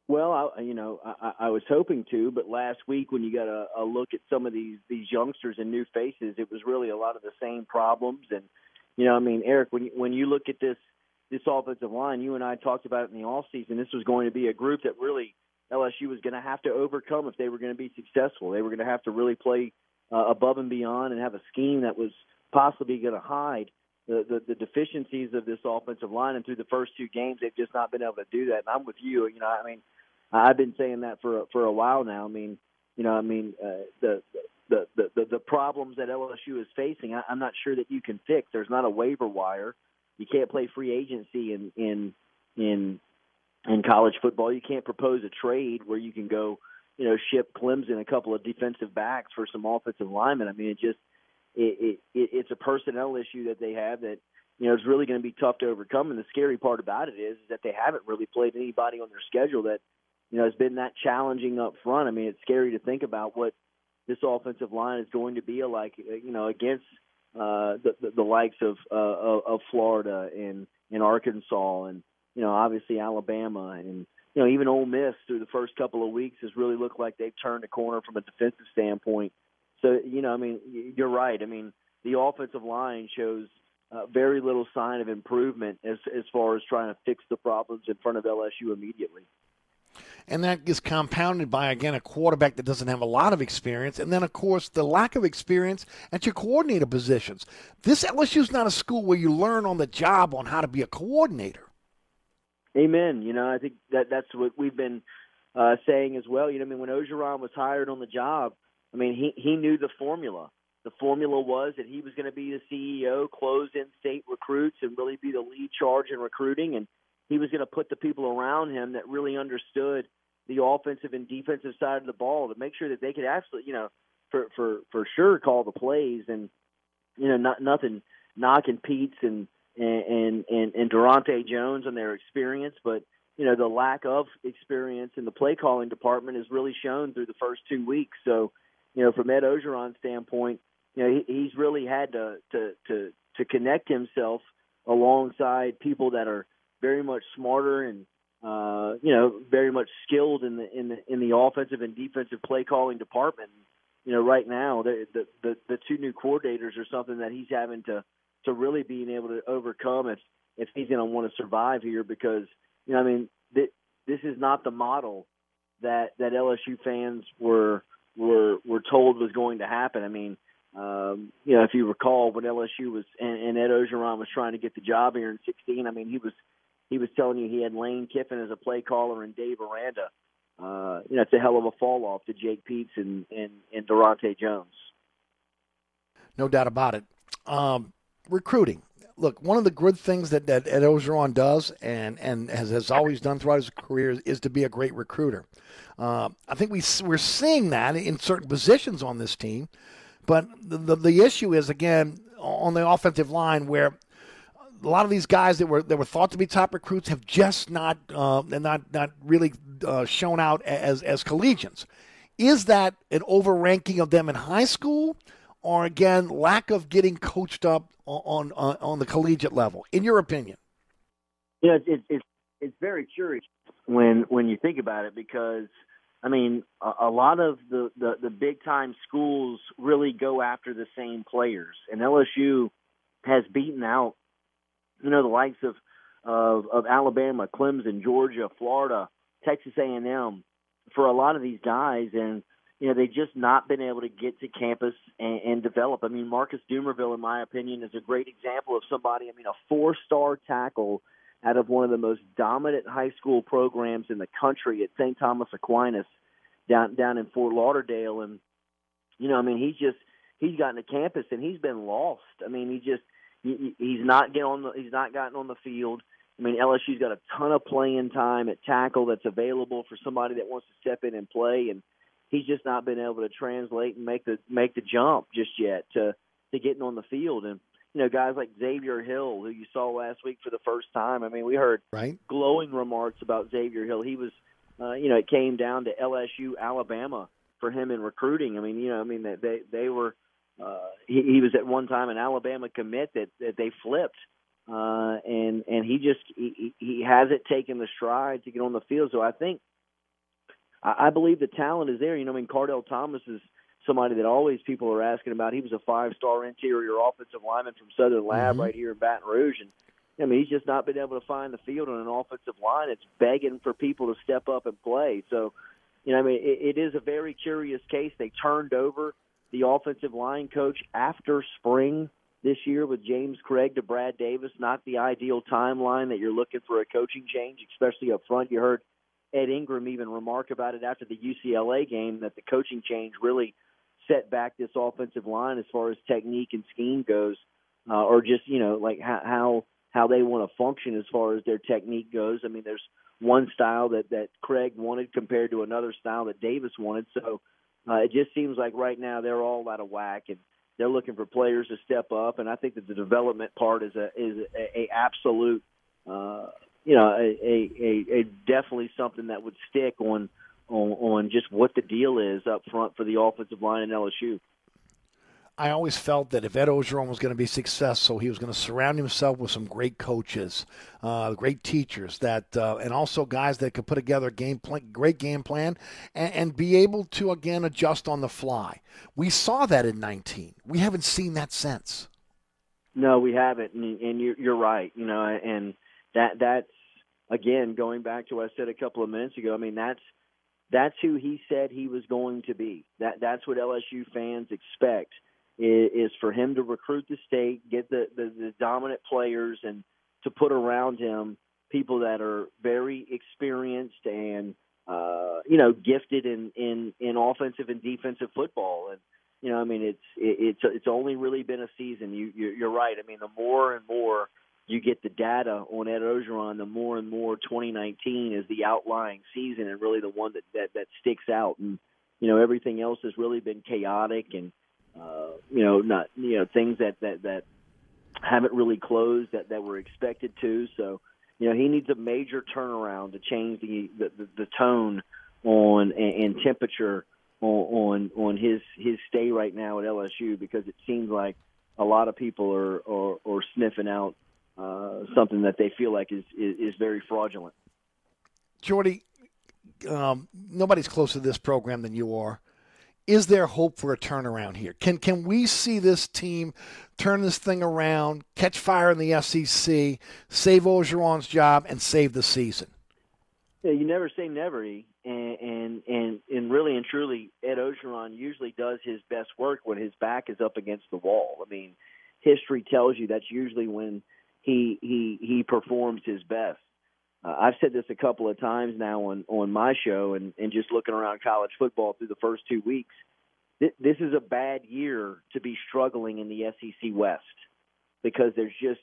Well, I, you know, I, I was hoping to, but last week when you got a, a look at some of these these youngsters and new faces, it was really a lot of the same problems. And you know, I mean, Eric, when you, when you look at this this offensive line. You and I talked about it in the off season. This was going to be a group that really LSU was going to have to overcome if they were going to be successful. They were going to have to really play uh, above and beyond and have a scheme that was possibly going to hide the, the the deficiencies of this offensive line. And through the first two games, they've just not been able to do that. And I'm with you. You know, I mean, I've been saying that for for a while now. I mean, you know, I mean, uh, the the, the the problems that LSU is facing, I, I'm not sure that you can fix. There's not a waiver wire. You can't play free agency in in in in college football. You can't propose a trade where you can go, you know, ship Clemson a couple of defensive backs for some offensive linemen. I mean, it just it, it it's a personnel issue that they have that you know is really going to be tough to overcome. And the scary part about it is, is that they haven't really played anybody on their schedule that you know has been that challenging up front. I mean, it's scary to think about what this offensive line is going to be like, you know, against uh, the, the the likes of uh, of, Florida and and Arkansas and you know obviously Alabama and you know even Ole Miss through the first couple of weeks has really looked like they've turned a corner from a defensive standpoint. So you know I mean you're right. I mean the offensive line shows uh, very little sign of improvement as as far as trying to fix the problems in front of LSU immediately and that is compounded by again a quarterback that doesn't have a lot of experience, and then of course the lack of experience at your coordinator positions. This LSU is not a school where you learn on the job on how to be a coordinator. Amen. You know, I think that that's what we've been uh, saying as well. You know, I mean, when Orgeron was hired on the job, I mean, he he knew the formula. The formula was that he was going to be the CEO, close in state recruits, and really be the lead charge in recruiting. And he was going to put the people around him that really understood the offensive and defensive side of the ball to make sure that they could absolutely, you know, for for for sure call the plays and you know not nothing knocking Peetz and and and and Daronte Jones and their experience, but you know the lack of experience in the play calling department is really shown through the first two weeks. So, you know, from Ed Orgeron's standpoint, you know he, he's really had to to to to connect himself alongside people that are very much smarter and uh, you know very much skilled in the in the in the offensive and defensive play calling department. You know, right now the the the, two new coordinators are something that he's having to to really being able to overcome if if he's going to want to survive here because you know I mean th- this is not the model that that LSU fans were were were told was going to happen. I mean, um, you know, if you recall when LSU was and, and Ed Orgeron was trying to get the job here in 16, I mean, he was he was telling you he had Lane Kiffin as a play caller and Dave Aranda. Uh, you know, it's a hell of a fall off to Jake Peetz and and, and Daronte Jones. No doubt about it. Um, recruiting. Look, one of the good things that, that Ed Orgeron does and, and has, has always done throughout his career is, is to be a great recruiter. Uh, I think we, we're seeing that in certain positions on this team. But the, the, the issue is, again, on the offensive line where – a lot of these guys that were that were thought to be top recruits have just not uh, not not really uh, shown out as as collegians. Is that an overranking of them in high school, or again lack of getting coached up on on, on the collegiate level? In your opinion? Yeah, it's it's it's very curious when when you think about it because I mean a, a lot of the, the the big time schools really go after the same players, and LSU has beaten out you know the likes of of, of Alabama, Clemson, Georgia, Florida, Texas A&M for a lot of these guys, and you know they've just not been able to get to campus and, and develop. I mean, Marcus Dumervil, in my opinion, is a great example of somebody. I mean, a four-star tackle out of one of the most dominant high school programs in the country at St. Thomas Aquinas down down in Fort Lauderdale, and you know, I mean, he's just he's gotten to campus and he's been lost. I mean, he just he's not getting on the he's not gotten on the field. I mean, LSU's got a ton of playing time at tackle that's available for somebody that wants to step in and play, and he's just not been able to translate and make the make the jump just yet to to getting on the field. And you know, guys like Xavier Hill, who you saw last week for the first time. I mean, we heard right. glowing remarks about Xavier Hill. He was, uh, you know, it came down to LSU, Alabama for him in recruiting. I mean, you know, I mean that they they were uh, he, he was at one time an Alabama commit that, that they flipped, uh, and and he just he, he hasn't taken the stride to get on the field. So I think I, I believe the talent is there. You know, I mean, Kardell Thomas is somebody that always people are asking about. He was a five-star interior offensive lineman from Southern Lab mm-hmm. right here in Baton Rouge, and I mean, he's just not been able to find the field on an offensive line. It's begging for people to step up and play. So, you know, I mean, it, it is a very curious case. They turned over the offensive line coach after spring this year with James Cregg to Brad Davis. Not the ideal timeline that you're looking for a coaching change, especially up front. You heard Ed Ingram even remark about it after the UCLA game that the coaching change really set back this offensive line as far as technique and scheme goes, uh, or just you know like how how how they want to function as far as their technique goes. I mean, there's one style that that Cregg wanted compared to another style that Davis wanted, so uh, it just seems like right now they're all out of whack and they're looking for players to step up. And I think that the development part is a is a, a absolute, uh, you know, a, a, a definitely something that would stick on on on just what the deal is up front for the offensive line in LSU. I always felt that if Ed Orgeron was going to be successful, he was going to surround himself with some great coaches, uh, great teachers, that uh, and also guys that could put together a game plan, great game plan, and, and be able to again adjust on the fly. We saw that in 19. We haven't seen that since. No, we haven't, and, and you're, you're right. You know, and that that's again going back to what I said a couple of minutes ago. I mean, that's that's who he said he was going to be. That that's what LSU fans expect is, is for him to recruit the state, get the, the the dominant players, and to put around him people that are very experienced and uh, you know gifted in in in offensive and defensive football. And you know, I mean, it's it, it's it's only really been a season. You you're, you're right. I mean, the more and more you get the data on Ed Orgeron, the more and more 2019 is the outlying season and really the one that, that, that sticks out. And, you know, everything else has really been chaotic and, uh, you know, not, you know, things that, that, that haven't really closed that, that were expected to. So, you know, he needs a major turnaround to change the, the, the, the tone on and, and temperature on, on, on his, his stay right now at LSU because it seems like a lot of people are, are, are sniffing out uh, something that they feel like is, is, is very fraudulent. Jordy, um, nobody's closer to this program than you are. Is there hope for a turnaround here? Can can we see this team turn this thing around, catch fire in the SEC, save Orgeron's job, and save the season? Yeah, you never say never, e. and and and and really and truly, Ed Orgeron usually does his best work when his back is up against the wall. I mean, history tells you that's usually when he he he performs his best. Uh, I've said this a couple of times now on on my show, and and just looking around college football through the first two weeks, th- this is a bad year to be struggling in the SEC West because there's just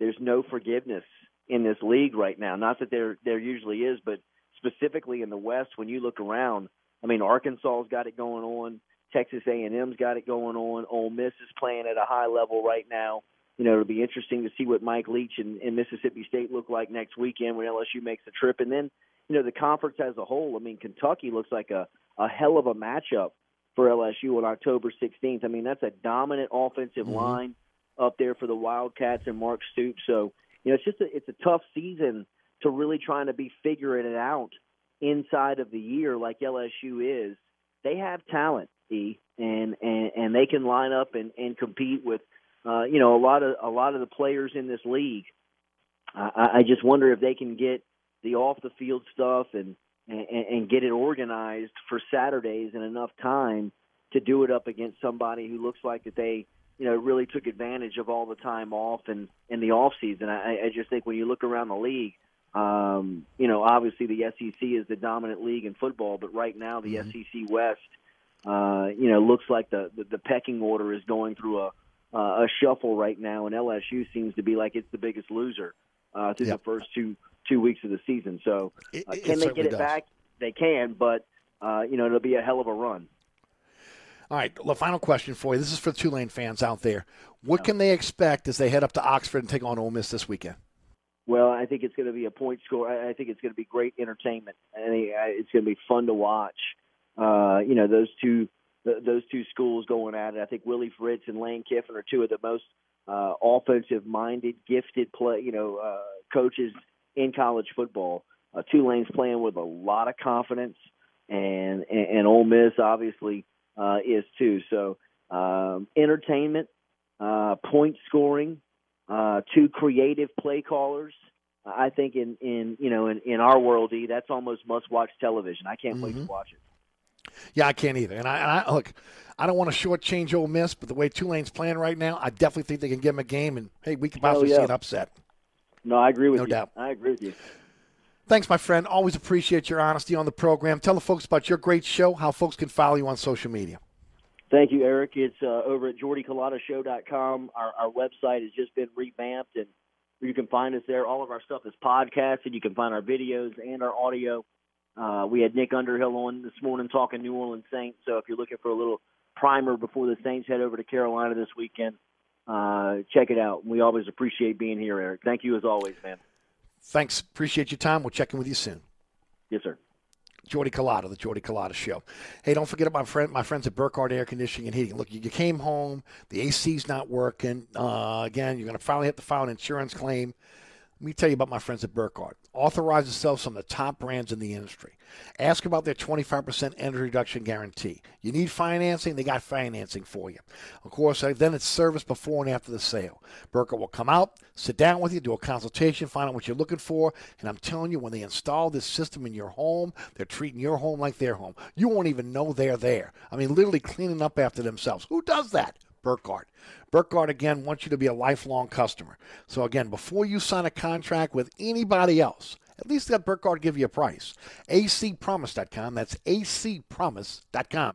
there's no forgiveness in this league right now. Not that there there usually is, but specifically in the West, when you look around, I mean Arkansas's got it going on, Texas A&M's got it going on, Ole Miss is playing at a high level right now you know, it'll be interesting to see what Mike Leach and, and Mississippi State look like next weekend when LSU makes the trip. And then, you know, the conference as a whole. I mean, Kentucky looks like a, a hell of a matchup for LSU on October 16th. I mean, that's a dominant offensive mm-hmm. line up there for the Wildcats and Mark Stoops. So, you know, it's just a, it's a tough season to really trying to be figuring it out inside of the year like LSU is. They have talent, E, and and and they can line up and and compete with uh, you know, a lot of a lot of the players in this league. I, I just wonder if they can get the off the field stuff and, and and get it organized for Saturdays in enough time to do it up against somebody who looks like that they you know really took advantage of all the time off and in the off season. I, I just think when you look around the league, um, you know, obviously the SEC is the dominant league in football, but right now the mm-hmm. SEC West, uh, you know, looks like the, the the pecking order is going through a uh, a shuffle right now, and LSU seems to be like it's the biggest loser uh, through yep. the first two two weeks of the season. So, uh, it, can they get it does. back? They can, but uh, you know it'll be a hell of a run. All right, the final question for you. This is for the Tulane fans out there. What can they expect as they head up to Oxford and take on Ole Miss this weekend? Well, I think it's going to be a point score. I think it's going to be great entertainment. I think it's going to be fun to watch. Uh, you know, those two the, those two schools going at it. I think Willie Fritz and Lane Kiffin are two of the most uh, offensive-minded, gifted play, you know, uh, coaches in college football. Uh, Tulane's playing with a lot of confidence, and and, and Ole Miss obviously uh, is too. So um, entertainment, uh, point scoring, uh, two creative play callers. I think in in you know in in our world, E, that's almost must watch television. I can't mm-hmm. wait to mm-hmm. watch it. Yeah, I can't either. And I, and I look, I don't want to shortchange Ole Miss, but the way Tulane's playing right now, I definitely think they can give them a game. And hey, we could possibly oh, yeah. see an upset. No, I agree with no you. No doubt. I agree with you. Thanks, my friend. Always appreciate your honesty on the program. Tell the folks about your great show, how folks can follow you on social media. Thank you, Eric. It's uh, over at JordyCulottashow.com. Our, our website has just been revamped, and you can find us there. All of our stuff is podcasted. You can find our videos and our audio uh, we had Nick Underhill on this morning talking New Orleans Saints. So if you're looking for a little primer before the Saints head over to Carolina this weekend, uh, check it out. We always appreciate being here, Eric. Thank you as always, man. Thanks. Appreciate your time. We'll check in with you soon. Yes, sir. Jordy Culotta, the Jordy Culotta Show. Hey, don't forget about my friend, my friends at Burkhardt Air Conditioning and Heating. Look, you, you came home, the AC's not working. Uh, again, you're going to finally have to file an insurance claim. Let me tell you about my friends at Burkhardt. Authorize to sell some of the top brands in the industry. Ask about their 25% energy reduction guarantee. You need financing, they got financing for you. Of course, then it's service before and after the sale. Burkhardt will come out, sit down with you, do a consultation, find out what you're looking for, and I'm telling you, when they install this system in your home, they're treating your home like their home. You won't even know they're there. I mean, literally cleaning up after themselves. Who does that? Burkhardt. Burkhardt, again, wants you to be a lifelong customer. So, again, before you sign a contract with anybody else, at least let Burkhardt give you a price. acpromise.com. That's acpromise.com.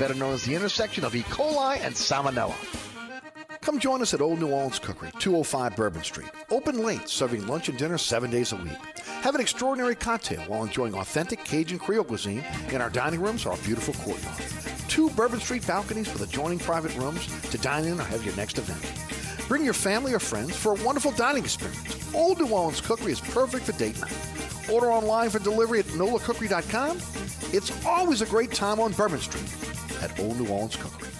better known as the intersection of E. coli and salmonella. Come join us at Old New Orleans Cookery, 205 Bourbon Street. Open late, serving lunch and dinner seven days a week. Have an extraordinary cocktail while enjoying authentic Cajun Creole cuisine in our dining rooms or our beautiful courtyard. Two Bourbon Street balconies with adjoining private rooms to dine in or have your next event. Bring your family or friends for a wonderful dining experience. Old New Orleans Cookery is perfect for date night. Order online for delivery at nolacookery.com. It's always a great time on Bourbon Street at Old New Orleans Cookery.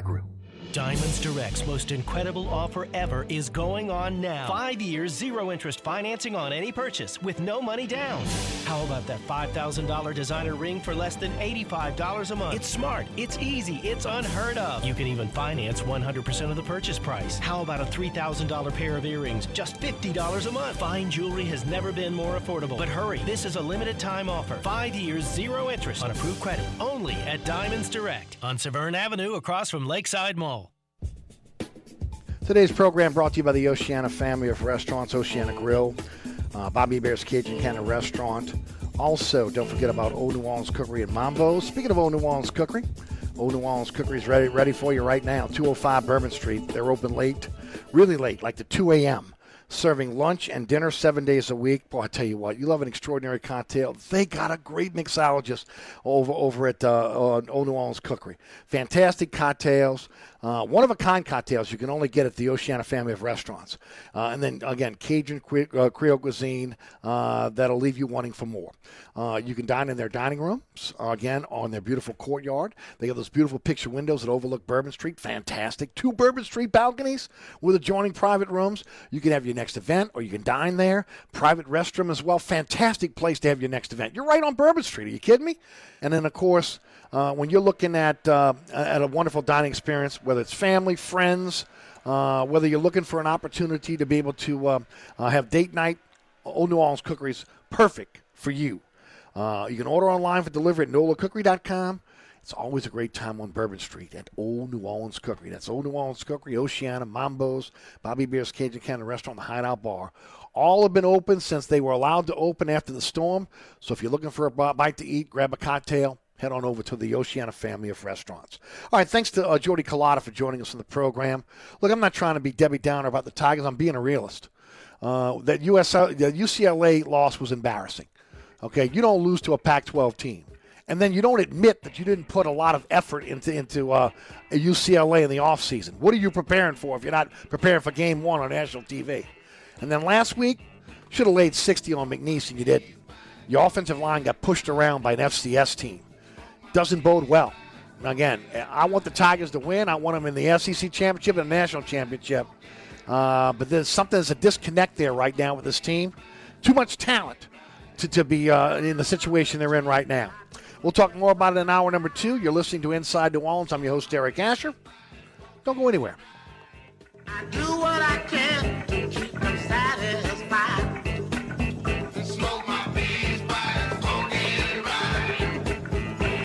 Grill. Diamonds Direct's most incredible offer ever is going on now. Five years, zero interest financing on any purchase with no money down. How about that $5,000 designer ring for less than $85 a month? It's smart, it's easy, it's unheard of. You can even finance 100% of the purchase price. How about a $3,000 pair of earrings, just $50 a month? Fine jewelry has never been more affordable. But hurry, this is a limited time offer. Five years, zero interest on approved credit, only at Diamonds Direct on Severn Avenue across from Lakeside Mall. Today's program brought to you by the Oceana family of restaurants, Oceana Grill, uh, Bobby Hebert's Cajun Cannon Restaurant. Also, don't forget about Old New Orleans Cookery and Mambo's. Speaking of Old New Orleans Cookery, Old New Orleans Cookery is ready, ready for you right now, 205 Bourbon Street. They're open late, really late, like to 2 a.m., serving lunch and dinner seven days a week. Boy, I tell you what, you love an extraordinary cocktail. They got a great mixologist over over at uh, Old New Orleans Cookery. Fantastic cocktails. Uh, one of a kind cocktails you can only get at the Oceana family of restaurants. Uh, and then again, Cajun uh, Creole cuisine uh, that'll leave you wanting for more. Uh, you can dine in their dining rooms, again, on their beautiful courtyard. They have those beautiful picture windows that overlook Bourbon Street. Fantastic. Two Bourbon Street balconies with adjoining private rooms. You can have your next event or you can dine there. Private restroom as well. Fantastic place to have your next event. You're right on Bourbon Street. Are you kidding me? And then, of course, uh, when you're looking at uh, at a wonderful dining experience, whether it's family, friends, uh, whether you're looking for an opportunity to be able to uh, uh, have date night, Old New Orleans Cookery is perfect for you. Uh, you can order online for delivery at nolacookery.com. It's always a great time on Bourbon Street at Old New Orleans Cookery. That's Old New Orleans Cookery, Oceana, Mambo's, Bobby Hebert's Cajun Cannon Restaurant, the Hideout Bar. All have been open since they were allowed to open after the storm. So if you're looking for a bite to eat, grab a cocktail, head on over to the Oceana family of restaurants. All right, thanks to uh, Jordy Culotta for joining us on the program. Look, I'm not trying to be Debbie Downer about the Tigers. I'm being a realist. Uh, that US, the UCLA loss was embarrassing. Okay, you don't lose to a Pac-12 team, and then you don't admit that you didn't put a lot of effort into into uh, UCLA in the offseason. What are you preparing for if you're not preparing for Game One on national TV? And then last week, should have laid 60 on McNeese, and you didn't. Your offensive line got pushed around by an FCS team doesn't bode well. Again, I want the Tigers to win. I want them in the SEC championship and the national championship. Uh, but there's something there's a disconnect there right now with this team. Too much talent to, to be uh, in the situation they're in right now. We'll talk more about it in hour number two. You're listening to Inside New Orleans. I'm your host, Eric Asher. Don't go anywhere. I do what I can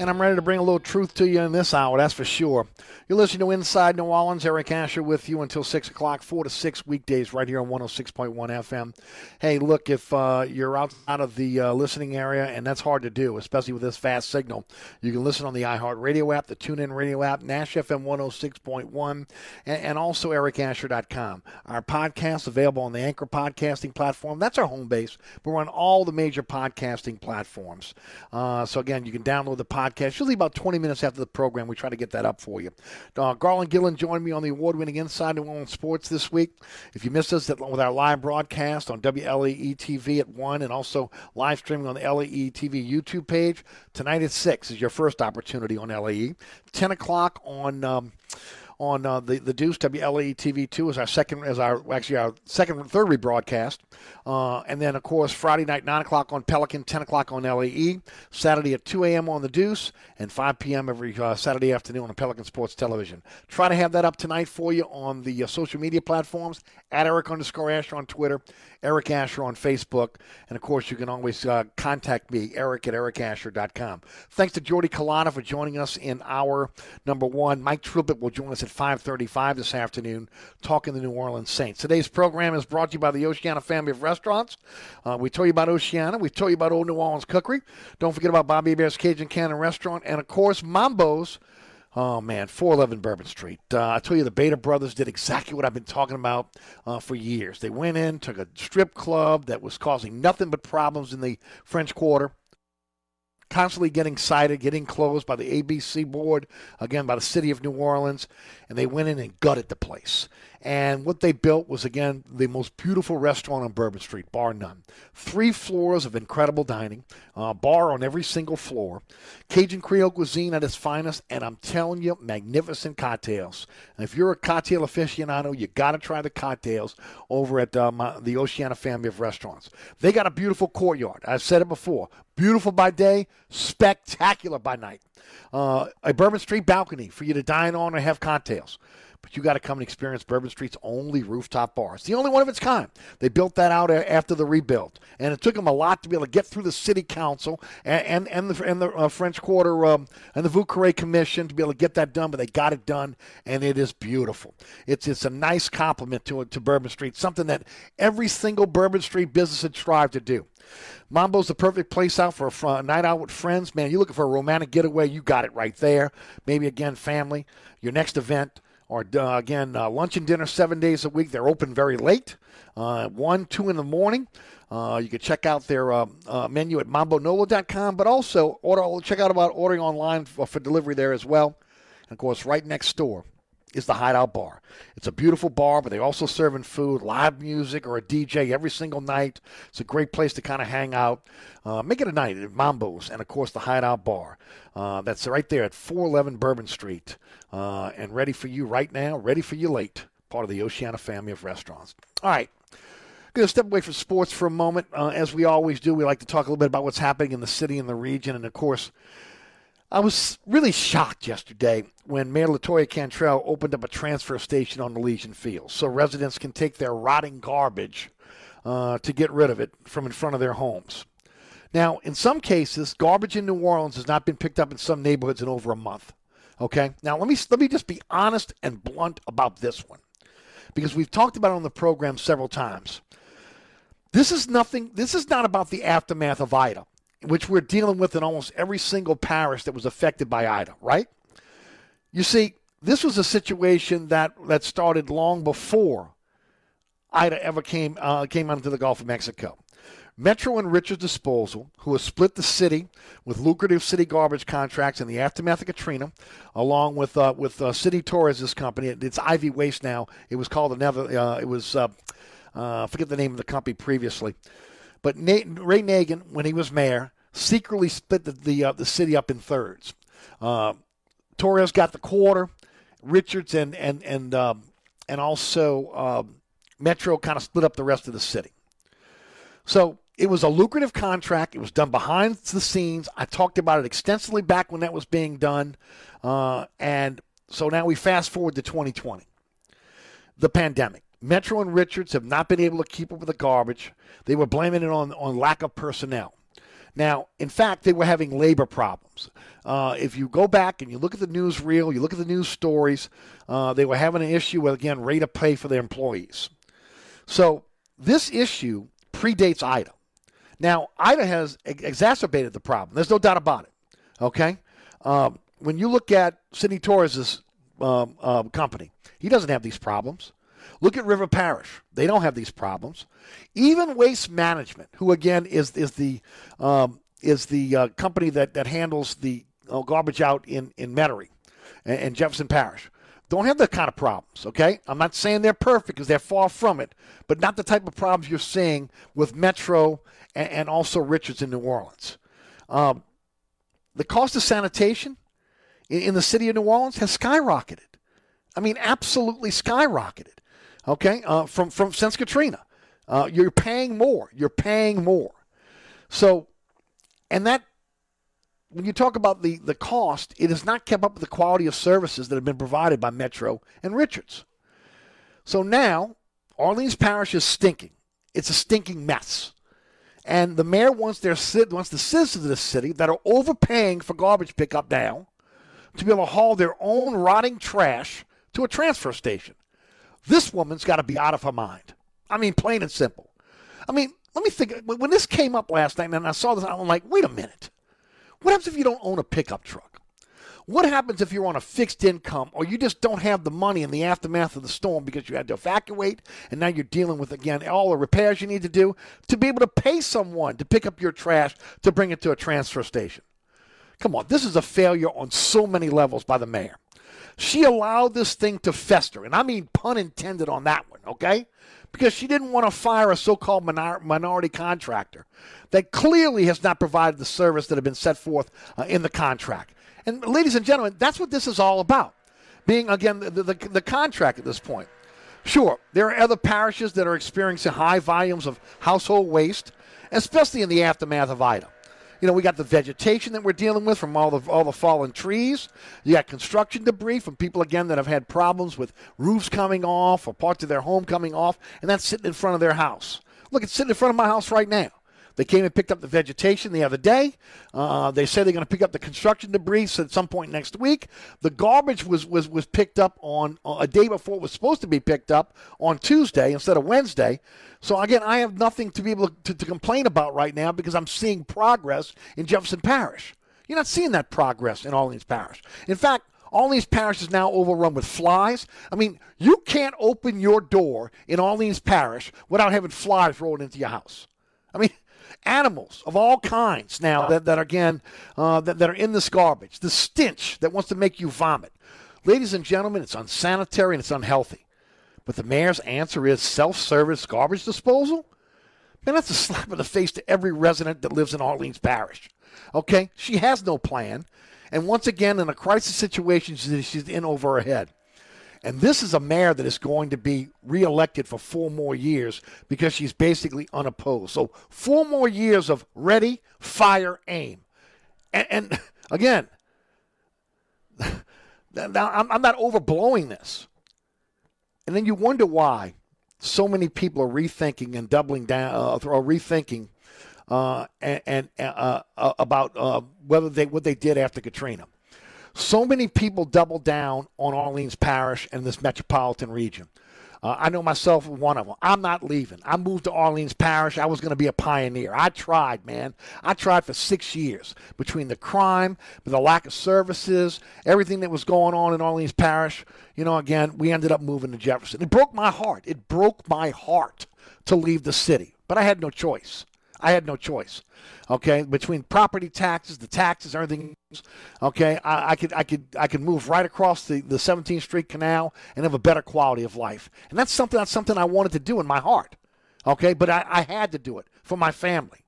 And I'm ready to bring a little truth to you in this hour, that's for sure. You're listening to Inside New Orleans. Eric Asher with you until 6 o'clock, 4 to 6 weekdays right here on 106.1 FM. Hey, look, if uh, you're outside of the uh, listening area, and that's hard to do, especially with this fast signal, you can listen on the iHeartRadio app, the TuneIn Radio app, Nash FM 106.1, and, and also ericasher.com. Our podcast is available on the Anchor podcasting platform. That's our home base. We're on all the major podcasting platforms. Uh, so, again, you can download the podcast podcast. Usually about 20 minutes after the program, we try to get that up for you. Uh, Garland Gillen joined me on the award winning Inside New Orleans Sports this week. If you missed us with our live broadcast on WLAE TV at 1 and also live streaming on the LAE TV YouTube page, tonight at 6 is your first opportunity on LAE. 10 o'clock on. Um, on uh, the the Deuce WLAE TV two as our second as our actually our second third rebroadcast, uh, and then of course Friday night nine o'clock on Pelican, ten o'clock on LAE, Saturday at two a.m. on the Deuce, and five p.m. every uh, Saturday afternoon on Pelican Sports Television. Try to have that up tonight for you on the uh, social media platforms at Eric underscore Asher on Twitter, Eric Asher on Facebook, and of course you can always uh, contact me Eric at ericasher.com. Thanks to Jordy Culotta for joining us in our number one. Mike Triplett will join us at 5:35 this afternoon, talking the New Orleans Saints. Today's program is brought to you by the Oceana family of restaurants. Uh, we told you about Oceana. We told you about Old New Orleans Cookery. Don't forget about Bobby Hebert's Cajun Cannon Restaurant, and of course Mambo's. Oh man, 411 Bourbon Street. Uh, I tell you, the Beta brothers did exactly what I've been talking about uh, for years. They went in, took a strip club that was causing nothing but problems in the French Quarter, constantly getting cited, getting closed by the ABC board, again by the city of New Orleans, and they went in and gutted the place. And what they built was, again, the most beautiful restaurant on Bourbon Street, bar none. Three floors of incredible dining, uh, bar on every single floor, Cajun Creole cuisine at its finest, and I'm telling you, magnificent cocktails. And if you're a cocktail aficionado, you got to try the cocktails over at uh, the Oceana family of restaurants. They got a beautiful courtyard. I've said it before. Beautiful by day, spectacular by night. Uh, a Bourbon Street balcony for you to dine on or have cocktails but you got to come and experience Bourbon Street's only rooftop bar. It's the only one of its kind. They built that out after the rebuild, and it took them a lot to be able to get through the city council and and, and the, and the uh, French Quarter um, and the Vieux Carre Commission to be able to get that done. But they got it done, and it is beautiful. It's it's a nice compliment to to Bourbon Street, something that every single Bourbon Street business had strived to do. Mambo's the perfect place out for a night out with friends. Man, you're looking for a romantic getaway, you got it right there. Maybe again, family, your next event or uh, again, uh, lunch and dinner seven days a week. They're open very late, uh, 1, 2 in the morning. Uh, you can check out their uh, uh, menu at mambonola.com, but also order, check out about ordering online for, for delivery there as well. And of course, right next door is the Hideout Bar. It's a beautiful bar, but they're also serving food, live music, or a DJ every single night. It's a great place to kind of hang out. Uh, make it a night at Mambo's, and of course the Hideout Bar. Uh, that's right there at 411 Bourbon Street, uh, and ready for you right now, ready for you late. Part of the Oceana family of restaurants. All right. Going to step away from sports for a moment. Uh, as we always do, we like to talk a little bit about what's happening in the city and the region, and of course, I was really shocked yesterday when Mayor Latoya Cantrell opened up a transfer station on the Legion Field so residents can take their rotting garbage uh, to get rid of it from in front of their homes. Now, in some cases, garbage in New Orleans has not been picked up in some neighborhoods in over a month. Okay? Now, let me, let me just be honest and blunt about this one because we've talked about it on the program several times. This is nothing, this is not about the aftermath of Ida which we're dealing with in almost every single parish that was affected by Ida, right? You see, this was a situation that, that started long before Ida ever came uh, came onto the Gulf of Mexico. Metro and Richards Disposal, who has split the city with lucrative city garbage contracts in the aftermath of Katrina, along with uh, with uh, Sidney Torres' company. It's IV Waste now. It was called another. Uh, it was uh, uh, forget the name of the company previously. But Ray Nagin, when he was mayor, secretly split the the, uh, the city up in thirds. Uh, Torres got the quarter. Richards and and and um, and also um, Metro kind of split up the rest of the city. So it was a lucrative contract. It was done behind the scenes. I talked about it extensively back when that was being done, uh, and so now we fast forward to 2020, the pandemic. Metro and Richards have not been able to keep up with the garbage. They were blaming it on, on lack of personnel. Now, in fact, they were having labor problems. Uh, if you go back and you look at the news reel, you look at the news stories, uh, they were having an issue with, again, rate of pay for their employees. So this issue predates Ida. Now, Ida has ex- exacerbated the problem. There's no doubt about it. Okay? Um, when you look at Sidney Torres' um, um, company, he doesn't have these problems. Look at River Parish; they don't have these problems. Even Waste Management, who again is is the um, is the uh, company that that handles the uh, garbage out in in Metairie and, and Jefferson Parish, don't have that kind of problems. Okay, I'm not saying they're perfect because they're far from it, but not the type of problems you're seeing with Metro and, and also Richards in New Orleans. Um, the cost of sanitation in, in the city of New Orleans has skyrocketed. I mean, absolutely skyrocketed. Okay, uh, from from since Katrina, uh, you're paying more. You're paying more. So, and that when you talk about the the cost, it has not kept up with the quality of services that have been provided by Metro and Richards. So now, Orleans Parish is stinking. It's a stinking mess. And the mayor wants their wants the citizens of the city that are overpaying for garbage pickup now to be able to haul their own rotting trash to a transfer station. This woman's got to be out of her mind. I mean, plain and simple. I mean, let me think. When this came up last night and I saw this, I'm like, wait a minute. What happens if you don't own a pickup truck? What happens if you're on a fixed income or you just don't have the money in the aftermath of the storm because you had to evacuate and now you're dealing with, again, all the repairs you need to do to be able to pay someone to pick up your trash to bring it to a transfer station? Come on, this is a failure on so many levels by the mayor. She allowed this thing to fester, and I mean pun intended on that one, okay? Because she didn't want to fire a so called minor- minority contractor that clearly has not provided the service that had been set forth uh, in the contract. And, ladies and gentlemen, that's what this is all about. Being, again, the, the, the contract at this point. Sure, there are other parishes that are experiencing high volumes of household waste, especially in the aftermath of Ida. You know, we got the vegetation that we're dealing with from all the all the fallen trees. You got construction debris from people again that have had problems with roofs coming off or parts of their home coming off, and that's sitting in front of their house. Look, it's sitting in front of my house right now. They came and picked up the vegetation the other day. Uh, they said they're going to pick up the construction debris at some point next week. The garbage was was was picked up on uh, a day before it was supposed to be picked up on Tuesday instead of Wednesday. So again, I have nothing to be able to, to complain about right now because I'm seeing progress in Jefferson Parish. You're not seeing that progress in Orleans Parish. In fact, Orleans Parish is now overrun with flies. I mean, you can't open your door in Orleans Parish without having flies rolling into your house. I mean, animals of all kinds now that, that are, again uh, that, that are in this garbage. The stench that wants to make you vomit. Ladies and gentlemen, it's unsanitary and it's unhealthy. But the mayor's answer is self-service garbage disposal. Man, that's a slap in the face to every resident that lives in Orleans Parish. Okay, she has no plan, and once again, in a crisis situation, she's in over her head. And this is a mayor that is going to be reelected for four more years because she's basically unopposed. So, four more years of ready, fire, aim. And, and again, I'm not overblowing this. And then you wonder why so many people are rethinking and doubling down, uh, or rethinking uh, and, and uh, uh about uh, whether they what they did after Katrina. So many people double down on Orleans Parish and this metropolitan region. Uh, I know myself one of them. I'm not leaving. I moved to Orleans Parish. I was going to be a pioneer. I tried, man. I tried for six years between the crime, the lack of services, everything that was going on in Orleans Parish. You know, again, we ended up moving to Jefferson. It broke my heart. It broke my heart to leave the city, but I had no choice. I had no choice. Okay, between property taxes, the taxes, everything. Okay, I, I, could I could I could move right across the, the 17th Street Canal and have a better quality of life, and that's something that's something I wanted to do in my heart. Okay, but I, I had to do it for my family.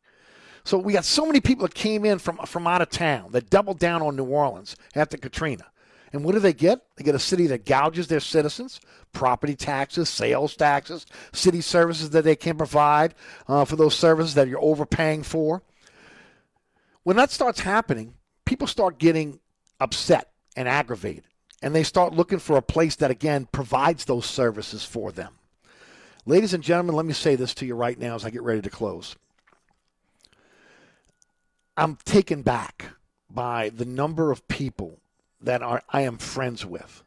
So we got so many people that came in from from out of town that doubled down on New Orleans after Katrina. And what do they get? They get a city that gouges their citizens, property taxes, sales taxes, city services that they can provide uh, for those services that you're overpaying for. When that starts happening, people start getting upset and aggravated, and they start looking for a place that, again, provides those services for them. Ladies and gentlemen, let me say this to you right now as I get ready to close. I'm taken back by the number of people that are I am friends with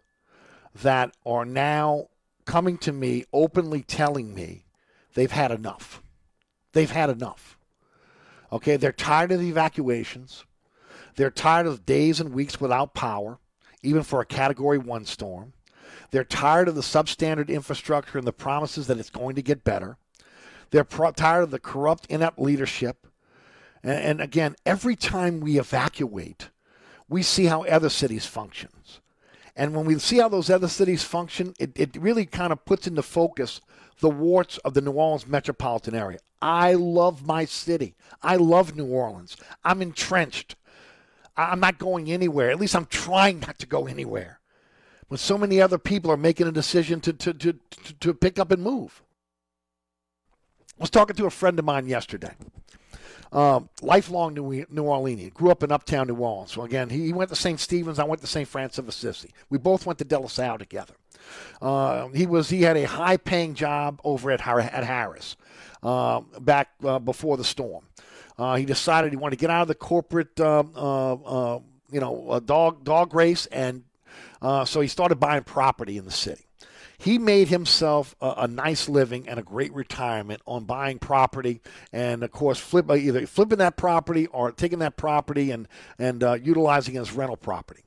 that are now coming to me openly telling me they've had enough. They've had enough. Okay, they're tired of the evacuations. They're tired of days and weeks without power, even for a category 1 storm. They're tired of the substandard infrastructure and the promises that it's going to get better. They're pro- tired of the corrupt, inept leadership. And, and again, every time we evacuate, we see how other cities functions. And when we see how those other cities function, it, it really kind of puts into focus the warts of the New Orleans metropolitan area. I love my city. I love New Orleans. I'm entrenched. I'm not going anywhere. At least I'm trying not to go anywhere. When so many other people are making a decision to, to, to, to, to pick up and move. I was talking to a friend of mine yesterday. Um, lifelong New, New Orleanian, grew up in uptown New Orleans. So again, he, he went to St. Stephen's. I went to St. Francis of Assisi. We both went to De La Salle together. Uh, he was he had a high paying job over at at Harrah's uh, back uh, before the storm. Uh, he decided he wanted to get out of the corporate uh, uh, you know dog dog race, and so he started buying property in the city he made himself a, a, nice living and a great retirement on buying property and of course flip either flipping that property or taking that property and and uh, utilizing it as rental property.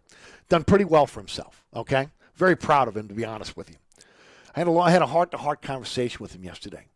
Done pretty well for himself okay? Very proud of him to be honest with you. I had a I had a heart-to-heart conversation with him yesterday.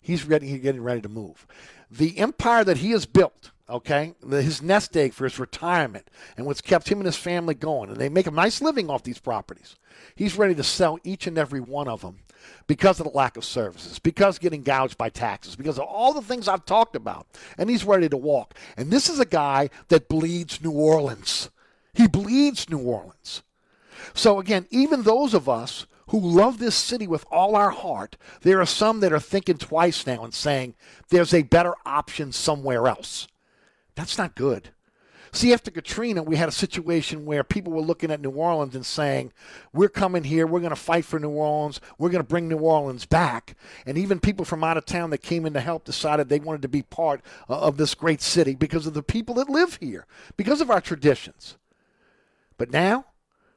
He's ready he's getting ready to move. The empire that he has built okay? His nest egg for his retirement and what's kept him and his family going. And they make a nice living off these properties. He's ready to sell each and every one of them because of the lack of services, because getting gouged by taxes, because of all the things I've talked about. And he's ready to walk. And this is a guy that bleeds New Orleans. He bleeds New Orleans. So, again, even those of us who love this city with all our heart, there are some that are thinking twice now and saying there's a better option somewhere else. That's not good. See, after Katrina, we had a situation where people were looking at New Orleans and saying, We're coming here, we're going to fight for New Orleans, we're going to bring New Orleans back. And even people from out of town that came in to help decided they wanted to be part of this great city because of the people that live here, because of our traditions. But now,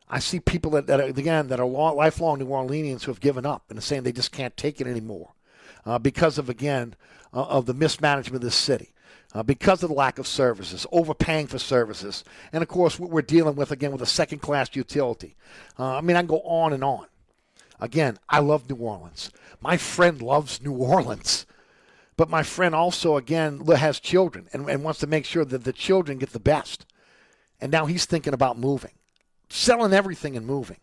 I see people that, that are, again, that are long, lifelong New Orleanians who have given up and are saying they just can't take it anymore uh, because of, again, uh, of the mismanagement of this city uh, because of the lack of services, overpaying for services, and of course what we're dealing with again with a second-class utility. Uh, I mean, I can go on and on. Again, I love New Orleans. My friend loves New Orleans, but my friend also again has children and, and wants to make sure that the children get the best. And now he's thinking about moving, selling everything and moving.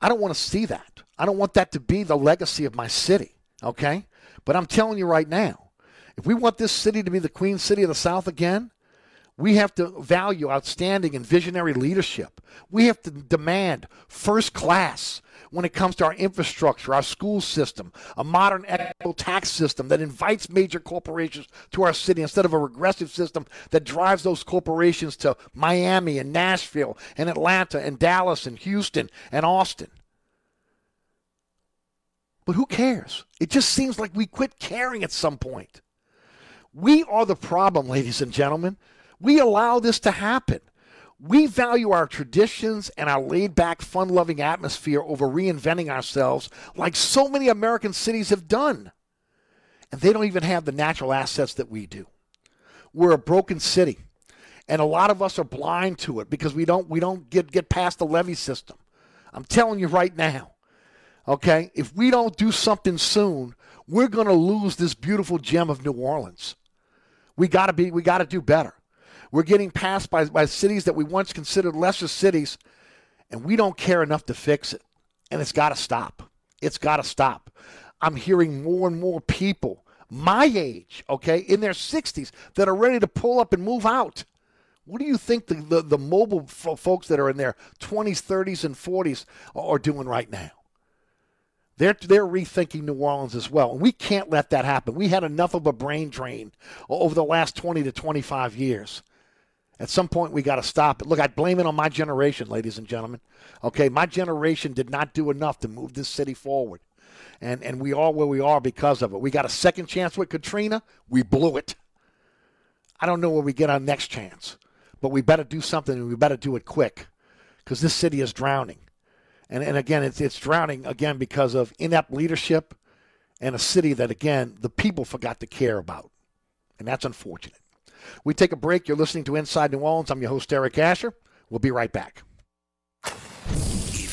I don't want to see that. I don't want that to be the legacy of my city. Okay, but I'm telling you right now if we want this city to be the Queen City of the South again, we have to value outstanding and visionary leadership. We have to demand first class when it comes to our infrastructure, our school system, a modern equitable tax system that invites major corporations to our city instead of a regressive system that drives those corporations to Miami and Nashville and Atlanta and Dallas and Houston and Austin. But who cares? It just seems like we quit caring at some point. We are the problem, ladies and gentlemen. We allow this to happen. We value our traditions and our laid back, fun loving atmosphere over reinventing ourselves like so many American cities have done. And they don't even have the natural assets that we do. We're a broken city. And a lot of us are blind to it because we don't we don't get, get past the levee system. I'm telling you right now. Okay? If we don't do something soon, we're going to lose this beautiful gem of New Orleans. We got to be we got to do better. We're getting passed by, by cities that we once considered lesser cities, and we don't care enough to fix it. And it's got to stop. It's got to stop. I'm hearing more and more people my age, okay, in their 60s, that are ready to pull up and move out. What do you think the, the, the mobile folks that are in their 20s, 30s, and 40s are doing right now? They're, they're rethinking New Orleans as well. And we can't let that happen. We had enough of a brain drain over the last 20 to 25 years. At some point, we got to stop it. Look, I blame it on my generation, ladies and gentlemen. Okay, my generation did not do enough to move this city forward. And, and we are where we are because of it. We got a second chance with Katrina. We blew it. I don't know where we get our next chance, but we better do something and we better do it quick because this city is drowning. And, and again, it's, it's drowning again because of inept leadership and a city that, again, the people forgot to care about. And that's unfortunate. We take a break. You're listening to Inside New Orleans. I'm your host, Eric Asher. We'll be right back.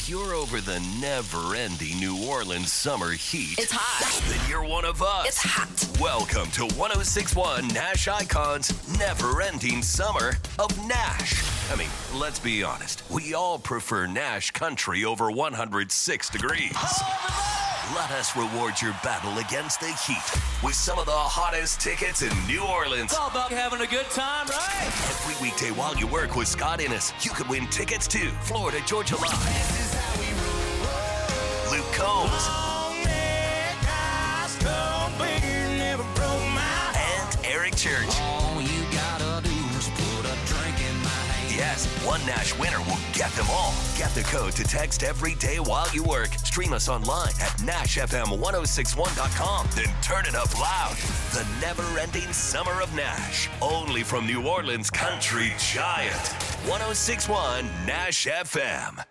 If you're over the never ending New Orleans summer heat, It's hot. then you're one of us. It's hot. Welcome to 1061 Nash Icons Never Ending Summer of Nash. I mean, let's be honest. We all prefer Nash country over 106 degrees. Let us reward your battle against the heat with some of the hottest tickets in New Orleans. It's all about having a good time, right? Every weekday while you work with Scott Innes, you could win tickets to Florida Georgia Line. Luke Combs. And Eric Church. Yes, one Nash winner will get them all. Get the code to text every day while you work. Stream us online at NashFM1061.com. Then turn it up loud. The never ending summer of Nash. Only from New Orleans country giant. 1061 Nash FM.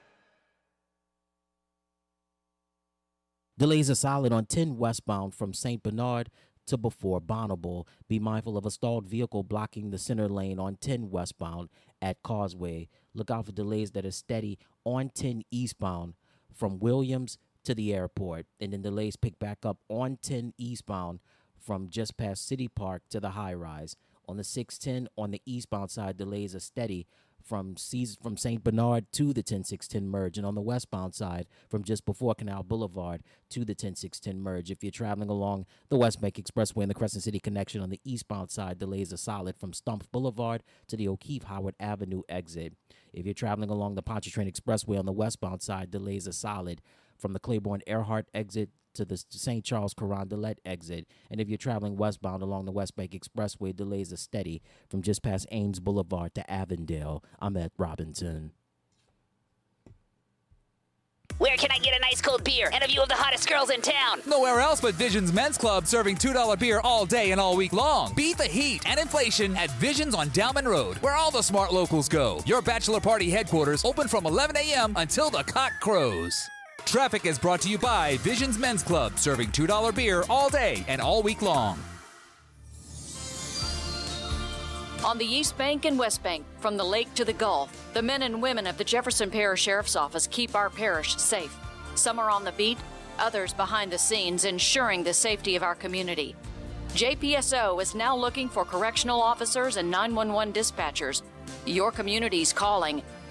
Delays are solid on 10 westbound from St. Bernard to before Bonnabel. Be mindful of a stalled vehicle blocking the center lane on 10 westbound at Causeway. Look out for delays that are steady on 10 eastbound from Williams to the airport. And then delays pick back up on 10 eastbound from just past City Park to the high rise. On the 610 on the eastbound side, delays are steady from Cs- from St. Bernard to the 10610 merge, and on the westbound side, from just before Canal Boulevard to the 10610 merge. If you're traveling along the West Bank Expressway and the Crescent City connection on the eastbound side, delays are solid from Stumpf Boulevard to the O'Keefe Howard Avenue exit. If you're traveling along the Pontchartrain Expressway on the westbound side, delays are solid from the Claiborne Earhart exit to the St. Charles Carondelet exit. And if you're traveling westbound along the West Bank Expressway, delays are steady from just past Ames Boulevard to Avondale. I'm at Robinson. Where can I get a nice cold beer and a view of the hottest girls in town? Nowhere else but Visions Men's Club serving $2 beer all day and all week long. Beat the heat and inflation at Visions on Downman Road, where all the smart locals go. Your bachelor party headquarters open from 11 a.m. until the cock crows. Traffic is brought to you by Visions Men's Club, serving $2 beer all day and all week long. On the East Bank and West Bank, from the lake to the Gulf, the men and women of the Jefferson Parish Sheriff's Office keep our parish safe. Some are on the beat, others behind the scenes, ensuring the safety of our community. JPSO is now looking for correctional officers and 911 dispatchers. Your community's calling.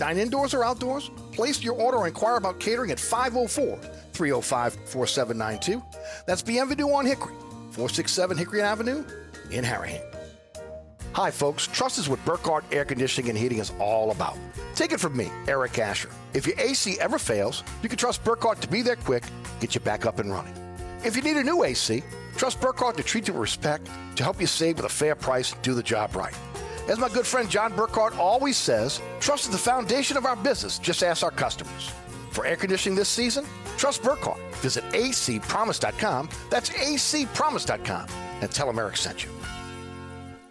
Dine indoors or outdoors. Place your order or inquire about catering at 504 305 4792. That's Bienvenue on Hickory, 467 Hickory Avenue in Harahan. Hi, folks. Trust is what Burkhardt Air Conditioning and Heating is all about. Take it from me, Eric Asher. If your AC ever fails, you can trust Burkhardt to be there quick, get you back up and running. If you need a new AC, trust Burkhardt to treat you with respect, to help you save with a fair price do the job right. As my good friend John Burkhardt always says, trust is the foundation of our business. Just ask our customers. For air conditioning this season, trust Burkhardt. Visit acpromise.com. That's acpromise.com. And tell them Eric sent you.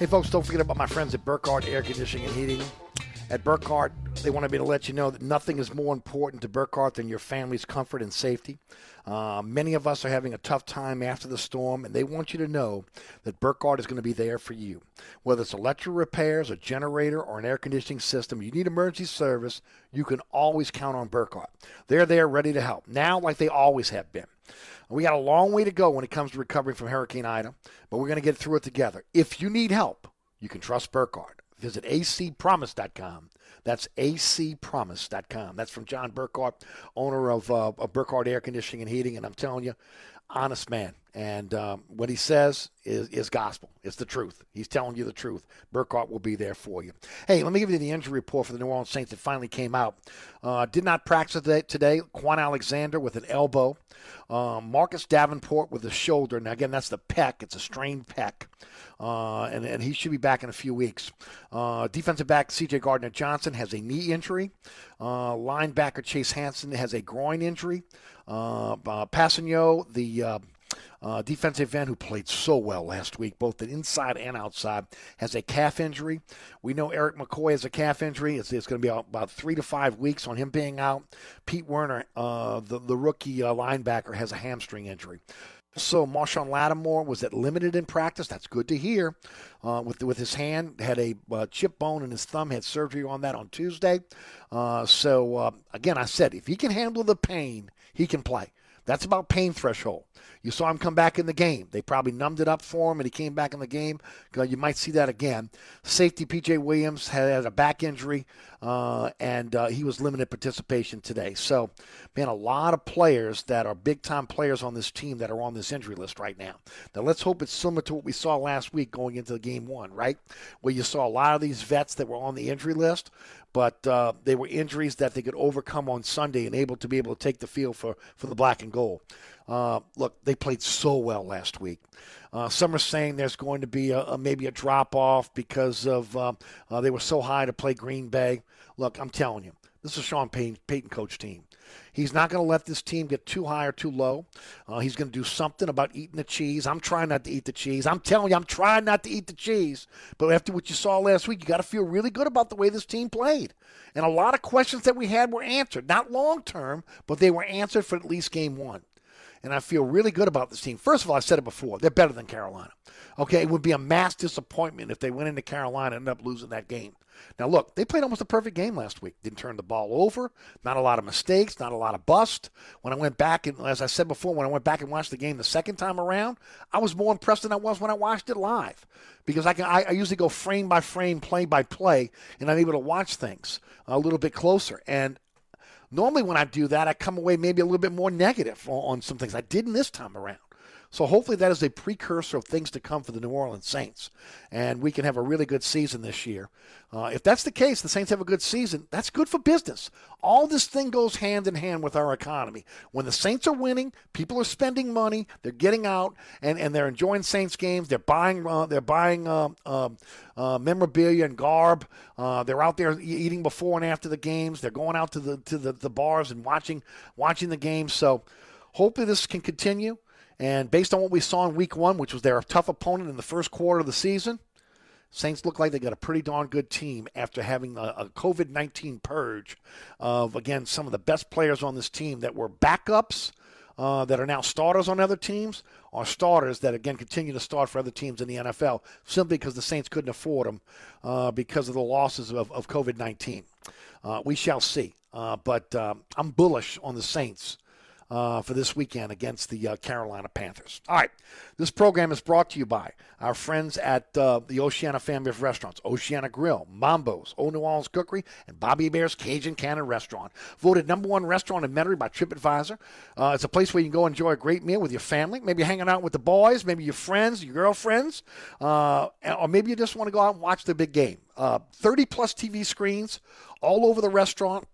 Hey, folks, don't forget about my friends at Burkhardt Air Conditioning and Heating. At Burkhardt, they wanted me to let you know that nothing is more important to Burkhardt than your family's comfort and safety. Uh, many of us are having a tough time after the storm, and they want you to know that Burkhardt is going to be there for you. Whether it's electrical repairs, a generator, or an air conditioning system, you need emergency service, you can always count on Burkhardt. They're there ready to help, now like they always have been. We got a long way to go when it comes to recovering from Hurricane Ida, but we're going to get through it together. If you need help, you can trust Burkhardt. Visit acpromise.com. That's acpromise.com. That's from John Burkhardt, owner of, uh, of Burkhardt Air Conditioning and Heating. And I'm telling you, honest man. And um, what he says is, is gospel. It's the truth. He's telling you the truth. Burkhardt will be there for you. Hey, let me give you the injury report for the New Orleans Saints that finally came out. Uh, did not practice today. Kwon Alexander with an elbow. Um, Marcus Davenport with a shoulder. Now, again, that's the pec. It's a strained pec. Uh, and, and he should be back in a few weeks. Uh, defensive back C.J. Gardner Johnson has a knee injury. Uh, linebacker Chase Hansen has a groin injury. Uh, uh, the uh, defensive end who played so well last week, both the inside and outside, has a calf injury. We know Erik McCoy has a calf injury. It's, it's going to be about three to five weeks on him being out. Pete Werner, uh, the, the rookie uh, linebacker, has a hamstring injury. So Marshon Lattimore was at limited in practice. That's good to hear. Uh, with with his hand, had a uh, chip bone in his thumb. Had surgery on that on Tuesday. Uh, so uh, again, I said if he can handle the pain, he can play. That's about pain threshold. You saw him come back in the game. They probably numbed it up for him, and he came back in the game. You might see that again. Safety PJ Williams had a back injury, uh, and uh, he was limited participation today. So, man, a lot of players that are big time players on this team that are on this injury list right now. Now, let's hope it's similar to what we saw last week going into game one, right? Where you saw a lot of these vets that were on the injury list, but uh, they were injuries that they could overcome on Sunday and able to be able to take the field for, for the black and gold. Uh, look, they played so well last week. Uh, some are saying there's going to be a, a maybe a drop off because of uh, uh, they were so high to play Green Bay. Look, I'm telling you, this is Sean Payton, Payton coach team. He's not going to let this team get too high or too low. Uh, he's going to do something about eating the cheese. I'm trying not to eat the cheese. I'm telling you, I'm trying not to eat the cheese. But after what you saw last week, you got to feel really good about the way this team played. And a lot of questions that we had were answered. Not long term, but they were answered for at least game one and I feel really good about this team. First of all, I said it before, they're better than Carolina. Okay, it would be a mass disappointment if they went into Carolina and ended up losing that game. Now, look, they played almost a perfect game last week. Didn't turn the ball over, not a lot of mistakes, not a lot of bust. When I went back, and as I said before, when I went back and watched the game the second time around, I was more impressed than I was when I watched it live because I, can, I, I usually go frame by frame, play by play, and I'm able to watch things a little bit closer. And Normally, when I do that, I come away maybe a little bit more negative on, on some things. I didn't this time around. So hopefully that is a precursor of things to come for the New Orleans Saints, and we can have a really good season this year. Uh, if that's the case, the Saints have a good season. That's good for business. All this thing goes hand in hand with our economy. When the Saints are winning, people are spending money. They're getting out and, and they're enjoying Saints games. They're buying uh, they're buying uh, um, uh, memorabilia and garb. Uh, they're out there eating before and after the games. They're going out to the to the, the bars and watching watching the games. So hopefully this can continue. And based on what we saw in week one, which was their tough opponent in the first quarter of the season, Saints look like they got a pretty darn good team after having a, a COVID 19 purge of, again, some of the best players on this team that were backups. Uh, that are now starters on other teams or starters that again continue to start for other teams in the NFL simply because the Saints couldn't afford them uh, because of the losses of, of COVID 19. Uh, we shall see. Uh, but um, I'm bullish on the Saints uh, for this weekend against the uh, Carolina Panthers. All right, this program is brought to you by our friends at uh, the Oceana family of restaurants Oceana Grill, Mambo's, Old New Orleans Cookery, and Bobby Hebert's Cajun Cannon Restaurant. Voted number one restaurant in Metairie by TripAdvisor. Uh, it's a place where you can go enjoy a great meal with your family, maybe hanging out with the boys, maybe your friends, your girlfriends, uh, or maybe you just want to go out and watch the big game. Uh, 30 plus TV screens all over the restaurant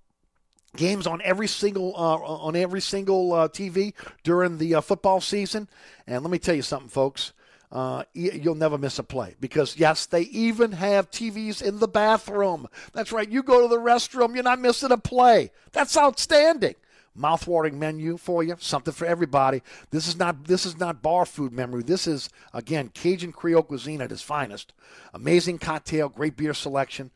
games on every single uh, on every single uh, TV during the uh, football season. And let me tell you something, folks. uh, you'll never miss a play because yes, they even have TVs in the bathroom. That's right. You go to the restroom, you're not missing a play. That's outstanding. Mouthwatering menu for you, something for everybody. This is not this is not bar food memory. This is again Cajun Creole cuisine at its finest. Amazing cocktail, great beer selection.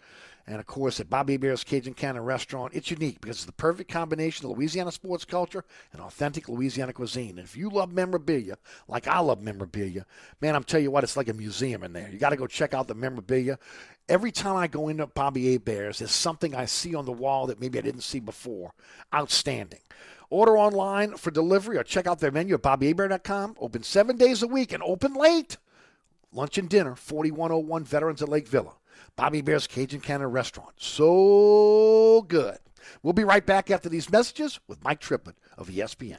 And of course, at Bobby Hebert's Cajun Cannon Restaurant, it's unique because it's the perfect combination of Louisiana sports culture and authentic Louisiana cuisine. And if you love memorabilia, like I love memorabilia, man, I'm telling you what, it's like a museum in there. You got to go check out the memorabilia. Every time I go into Bobby Hebert's, there's something I see on the wall that maybe I didn't see before. Outstanding. Order online for delivery or check out their menu at BobbyAbear.com. Open seven days a week and open late. Lunch and dinner, 4101 Veterans at Lake Villa. Bobby Hebert's Cajun Cannon Restaurant. So good. We'll be right back after these messages with Mike Triplett of ESPN.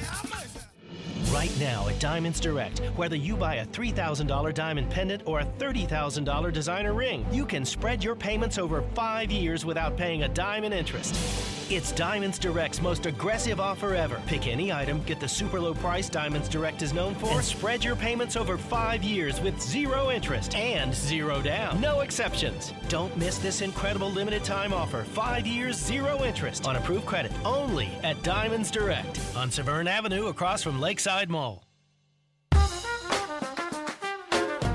Right now at Diamonds Direct, whether you buy a $3,000 diamond pendant or a $30,000 designer ring, you can spread your payments over five years without paying a dime in interest. It's Diamonds Direct's most aggressive offer ever. Pick any item, get the super low price Diamonds Direct is known for, and spread your payments over five years with zero interest and zero down. No exceptions. Don't miss this incredible limited time offer. Five years, zero interest on approved credit only at Diamonds Direct on Severn Avenue across from Lakeside Mall.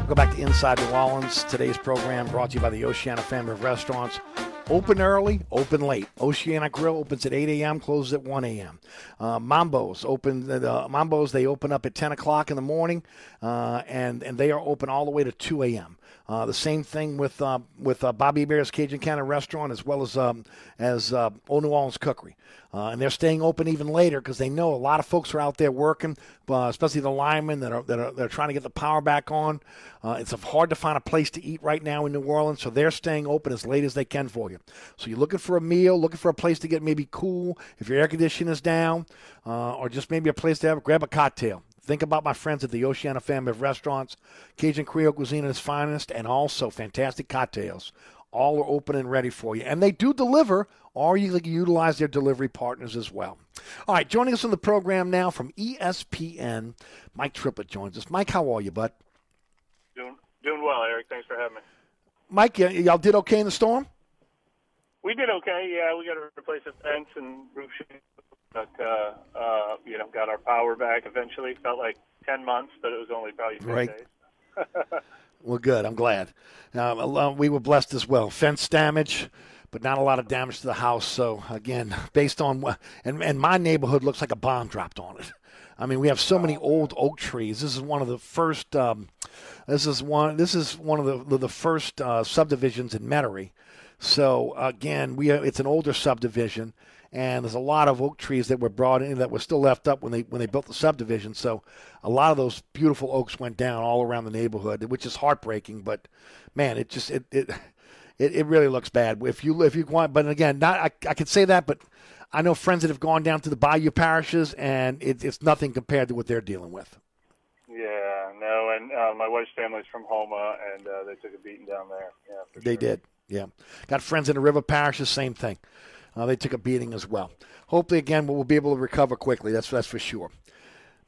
Go back to Inside New Orleans. Today's program brought to you by the Oceana family of restaurants. Open early, open late. Oceana Grill opens at 8 a.m., closes at 1 a.m. Uh, Mambo's open. The Mambo's they open up at 10 o'clock in the morning, uh, and and they are open all the way to 2 a.m. Uh, the same thing with uh, with uh, Bobby Hebert's Cajun Cannon Restaurant as well as um, as Old New Orleans Cookery, and they're staying open even later because they know a lot of folks are out there working, especially the linemen that are that are they're trying to get the power back on. It's hard to find a place to eat right now in New Orleans, so they're staying open as late as they can for you. So you're looking for a meal, looking for a place to get maybe cool if your air conditioning is down, uh, or just maybe a place to have grab a cocktail. Think about my friends at the Oceana family of restaurants, Cajun Creole cuisine at its finest, and also fantastic cocktails. All are open and ready for you. And they do deliver, or you can utilize their delivery partners as well. All right, joining us on the program now from ESPN, Mike Triplett joins us. Mike, how are you, bud? Doing well, Eric. Thanks for having me. Mike, y- y'all did okay in the storm? We did okay. Yeah, we got to replace the fence and roof sheet, but uh, uh, you know, got our power back eventually. Felt like ten months, but it was only probably six Right. days. Well, good. I'm glad. Um, uh, we were blessed as well. Fence damage, but not a lot of damage to the house. So again, based on and and my neighborhood looks like a bomb dropped on it. I mean, we have so many old oak trees. This is one of the first. Um, this is one. This is one of the the, the first uh, subdivisions in Metairie. So again, we it's an older subdivision, and there's a lot of oak trees that were brought in that were still left up when they when they built the subdivision. So a lot of those beautiful oaks went down all around the neighborhood, which is heartbreaking. But man, it just it it it, it really looks bad. If you if you want, but again, not I, I could say that, but I know friends that have gone down to the Bayou parishes, and it, it's nothing compared to what they're dealing with. Yeah, no, and uh, my wife's family's from Houma, and uh, they took a beating down there. Yeah, They did. Yeah. Got friends in the river parishes, same thing. Uh, they took a beating as well. Hopefully, again, we'll be able to recover quickly. That's that's for sure.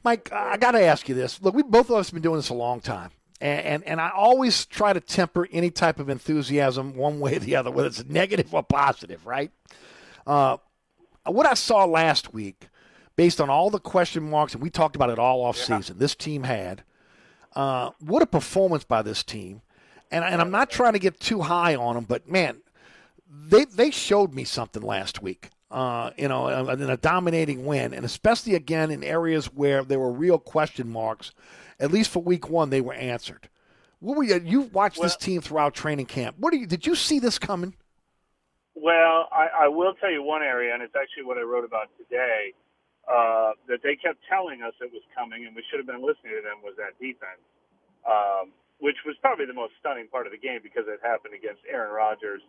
Mike, I got to ask you this. Look, we both of us have been doing this a long time. And, and, and I always try to temper any type of enthusiasm one way or the other, whether it's negative or positive, right? Uh, what I saw last week, based on all the question marks, and we talked about it all off season, this team had, uh, what a performance by this team. And, and I'm not trying to get too high on them, but man, they they showed me something last week. Uh, you know, in a dominating win, and especially again in areas where there were real question marks. At least for week one, they were answered. What were you? You watched this team throughout training camp. What do you? Did you see this coming? Well, I, I will tell you one area, and it's actually what I wrote about today, uh, that they kept telling us it was coming, and we should have been listening to them, was that defense, um, which was probably the most stunning part of the game because it happened against Aaron Rodgers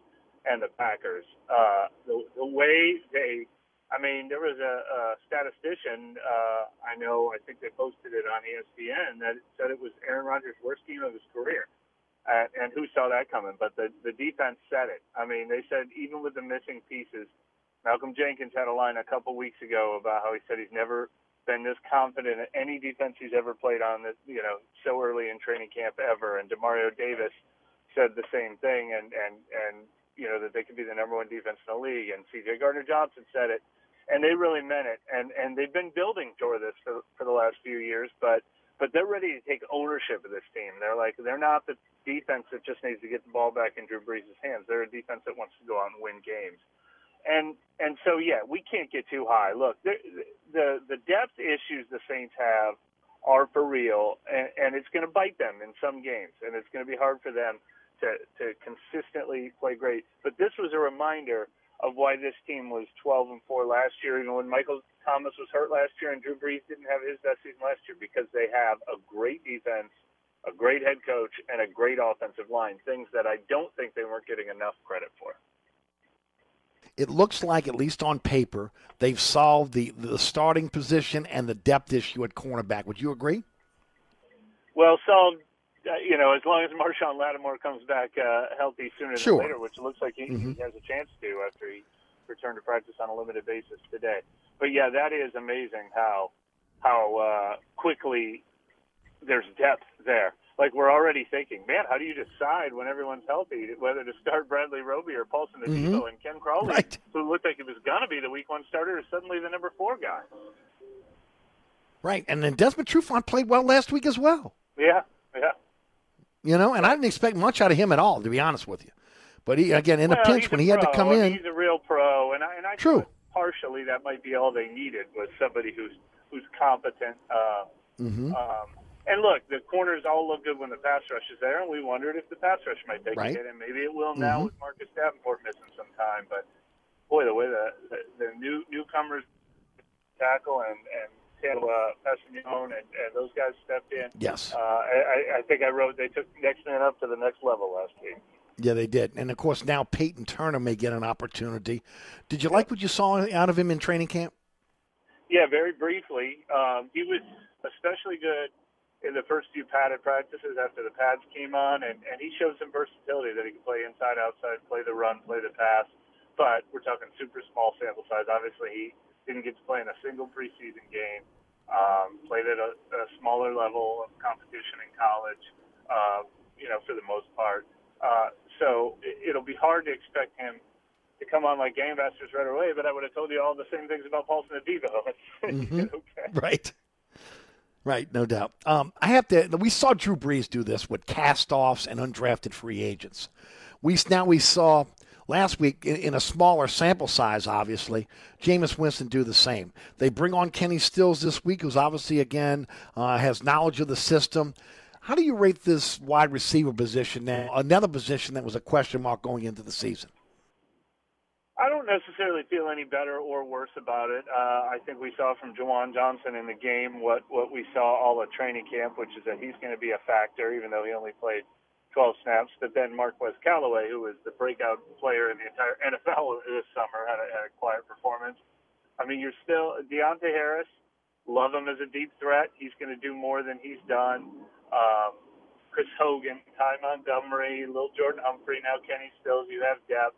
and the Packers. Uh, the, the way they, I mean, there was a, a statistician, uh, I know, I think they posted it on ESPN, that said it was Aaron Rodgers' worst game of his career. And who saw that coming? But the the defense said it. I mean, they said even with the missing pieces, Malcolm Jenkins had a line a couple weeks ago about how he said he's never been this confident in any defense he's ever played on. That you know, so early in training camp ever. And Demario Davis said the same thing, and and and you know that they could be the number one defense in the league. And C.J. Gardner Johnson said it, and they really meant it. And and they've been building toward this for for the last few years, but but they're ready to take ownership of this team. They're like they're not the defense that just needs to get the ball back in Drew Brees' hands. They're a defense that wants to go out and win games. And and so yeah, we can't get too high. Look, the the, the depth issues the Saints have are for real, and, and it's going to bite them in some games, and it's going to be hard for them to to consistently play great. But this was a reminder of why this team was 12 and 4 last year, even when Michael Thomas was hurt last year and Drew Brees didn't have his best season last year, because they have a great defense, a great head coach, and a great offensive line. Things that I don't think they weren't getting enough credit for. It looks like, at least on paper, they've solved the the starting position and the depth issue at cornerback. Would you agree? Well, so uh, you know, as long as Marshon Lattimore comes back uh, healthy sooner Sure. than later, which it looks like he, Mhm. he has a chance to after he returned to practice on a limited basis today. But yeah, that is amazing how how uh, quickly there's depth there. Like we're already thinking, man, how do you decide when everyone's healthy whether to start Bradley Roby or Paulson Adebo Mhm. and Ken Crawley, Right. who looked like he was gonna be the week one starter, is suddenly the number four guy. Right. And then Desmond Trufant played well last week as well. Yeah, yeah. You know, and I didn't expect much out of him at all, to be honest with you. But he again in well, a pinch when a he had to come in. He's a real pro, and I and I True. partially that might be all they needed was somebody who's who's competent. Uh, Mm-hmm. um, and look, the corners all look good when the pass rush is there, and we wondered if the pass rush might take Right. a hit, and maybe it will now Mhm. with Marcus Davenport missing some time. But boy, the way the the, the new newcomers tackle and and Taylor uh, Kpassagnon and, and those guys stepped in. Yes. Uh, I, I- I think I wrote they took next man up to the next level last week. Yeah, they did. And of course, now Peyton Turner may get an opportunity. Did you like what you saw out of him in training camp? Yeah, very briefly. Um, he was especially good in the first few padded practices after the pads came on, and, and he showed some versatility that he could play inside, outside, play the run, play the pass. But we're talking super small sample size. Obviously, he didn't get to play in a single preseason game. Um, played at a, a smaller level of competition in college. Uh, you know, for the most part. Uh, so it, it'll be hard to expect him to come on like gangbusters right away. But I would have told you all the same things about Paulson Adebo. Mhm. okay. Right. Right, no doubt. Um, I have to. We saw Drew Brees do this with cast-offs and undrafted free agents. We now we saw last week in, a smaller sample size, obviously, Jameis Winston do the same. They bring on Kenny Stills this week, who's obviously again uh, has knowledge of the system. How do you rate this wide receiver position now? Another position that was a question mark going into the season. I don't necessarily feel any better or worse about it. Uh, I think we saw from Juwan Johnson in the game what, what we saw all at training camp, which is that he's going to be a factor, even though he only played 12 snaps. But then Marquez Callaway, who was the breakout player in the entire NFL this summer, had a, had a quiet performance. I mean, you're still Deonte Harris. Love him as a deep threat. He's going to do more than he's done. Um, Chris Hogan, Ty Montgomery, Lil Jordan Humphrey, now Kenny Stills. You have depth.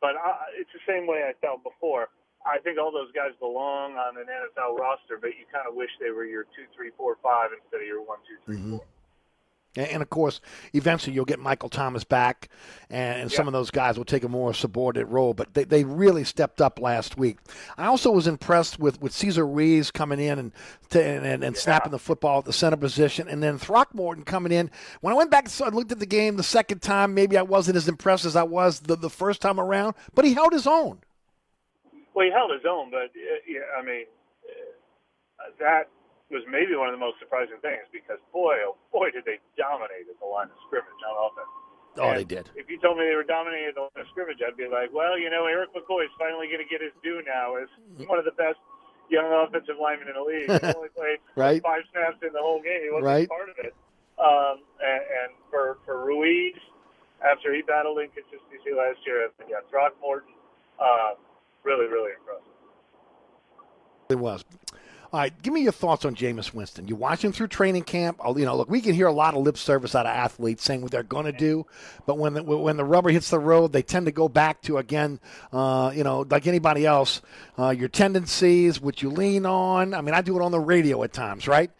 But I, it's the same way I felt before. I think all those guys belong on an NFL roster, but you kind of wish they were your two, three, four, five instead of your one, two, three, Mm-hmm. And, and of course, eventually you'll get Michael Thomas back, and, and some of those guys will take a more subordinate role. But they, they really stepped up last week. I also was impressed with, with Cesar Ruiz coming in and and, and, and snapping the football at the center position, and then Throckmorton coming in. When I went back and looked at the game the second time, maybe I wasn't as impressed as I was the, the first time around, but he held his own. Well, he held his own, but uh, yeah, I mean, uh, that was maybe one of the most surprising things because boy, oh boy, did they dominate at the line of scrimmage on offense. Oh, And they did. If you told me they were dominating at the line of scrimmage, I'd be like, well, you know, Erik McCoy is finally going to get his due now as one of the best young offensive linemen in the league. He only played Right. five snaps in the whole game. He wasn't Right. part of it. Um, and, and for for Ruiz, after he battled inconsistency last year, yeah, Throckmorton, um, really, really impressive. It was. All right, give me your thoughts on Jameis Winston. You watch him through training camp. You know, look, we can hear a lot of lip service out of athletes saying what they're going to do, but when the, when the rubber hits the road, they tend to go back to again, uh, you know, like anybody else, uh, your tendencies, what you lean on. I mean, I do it on the radio at times, right?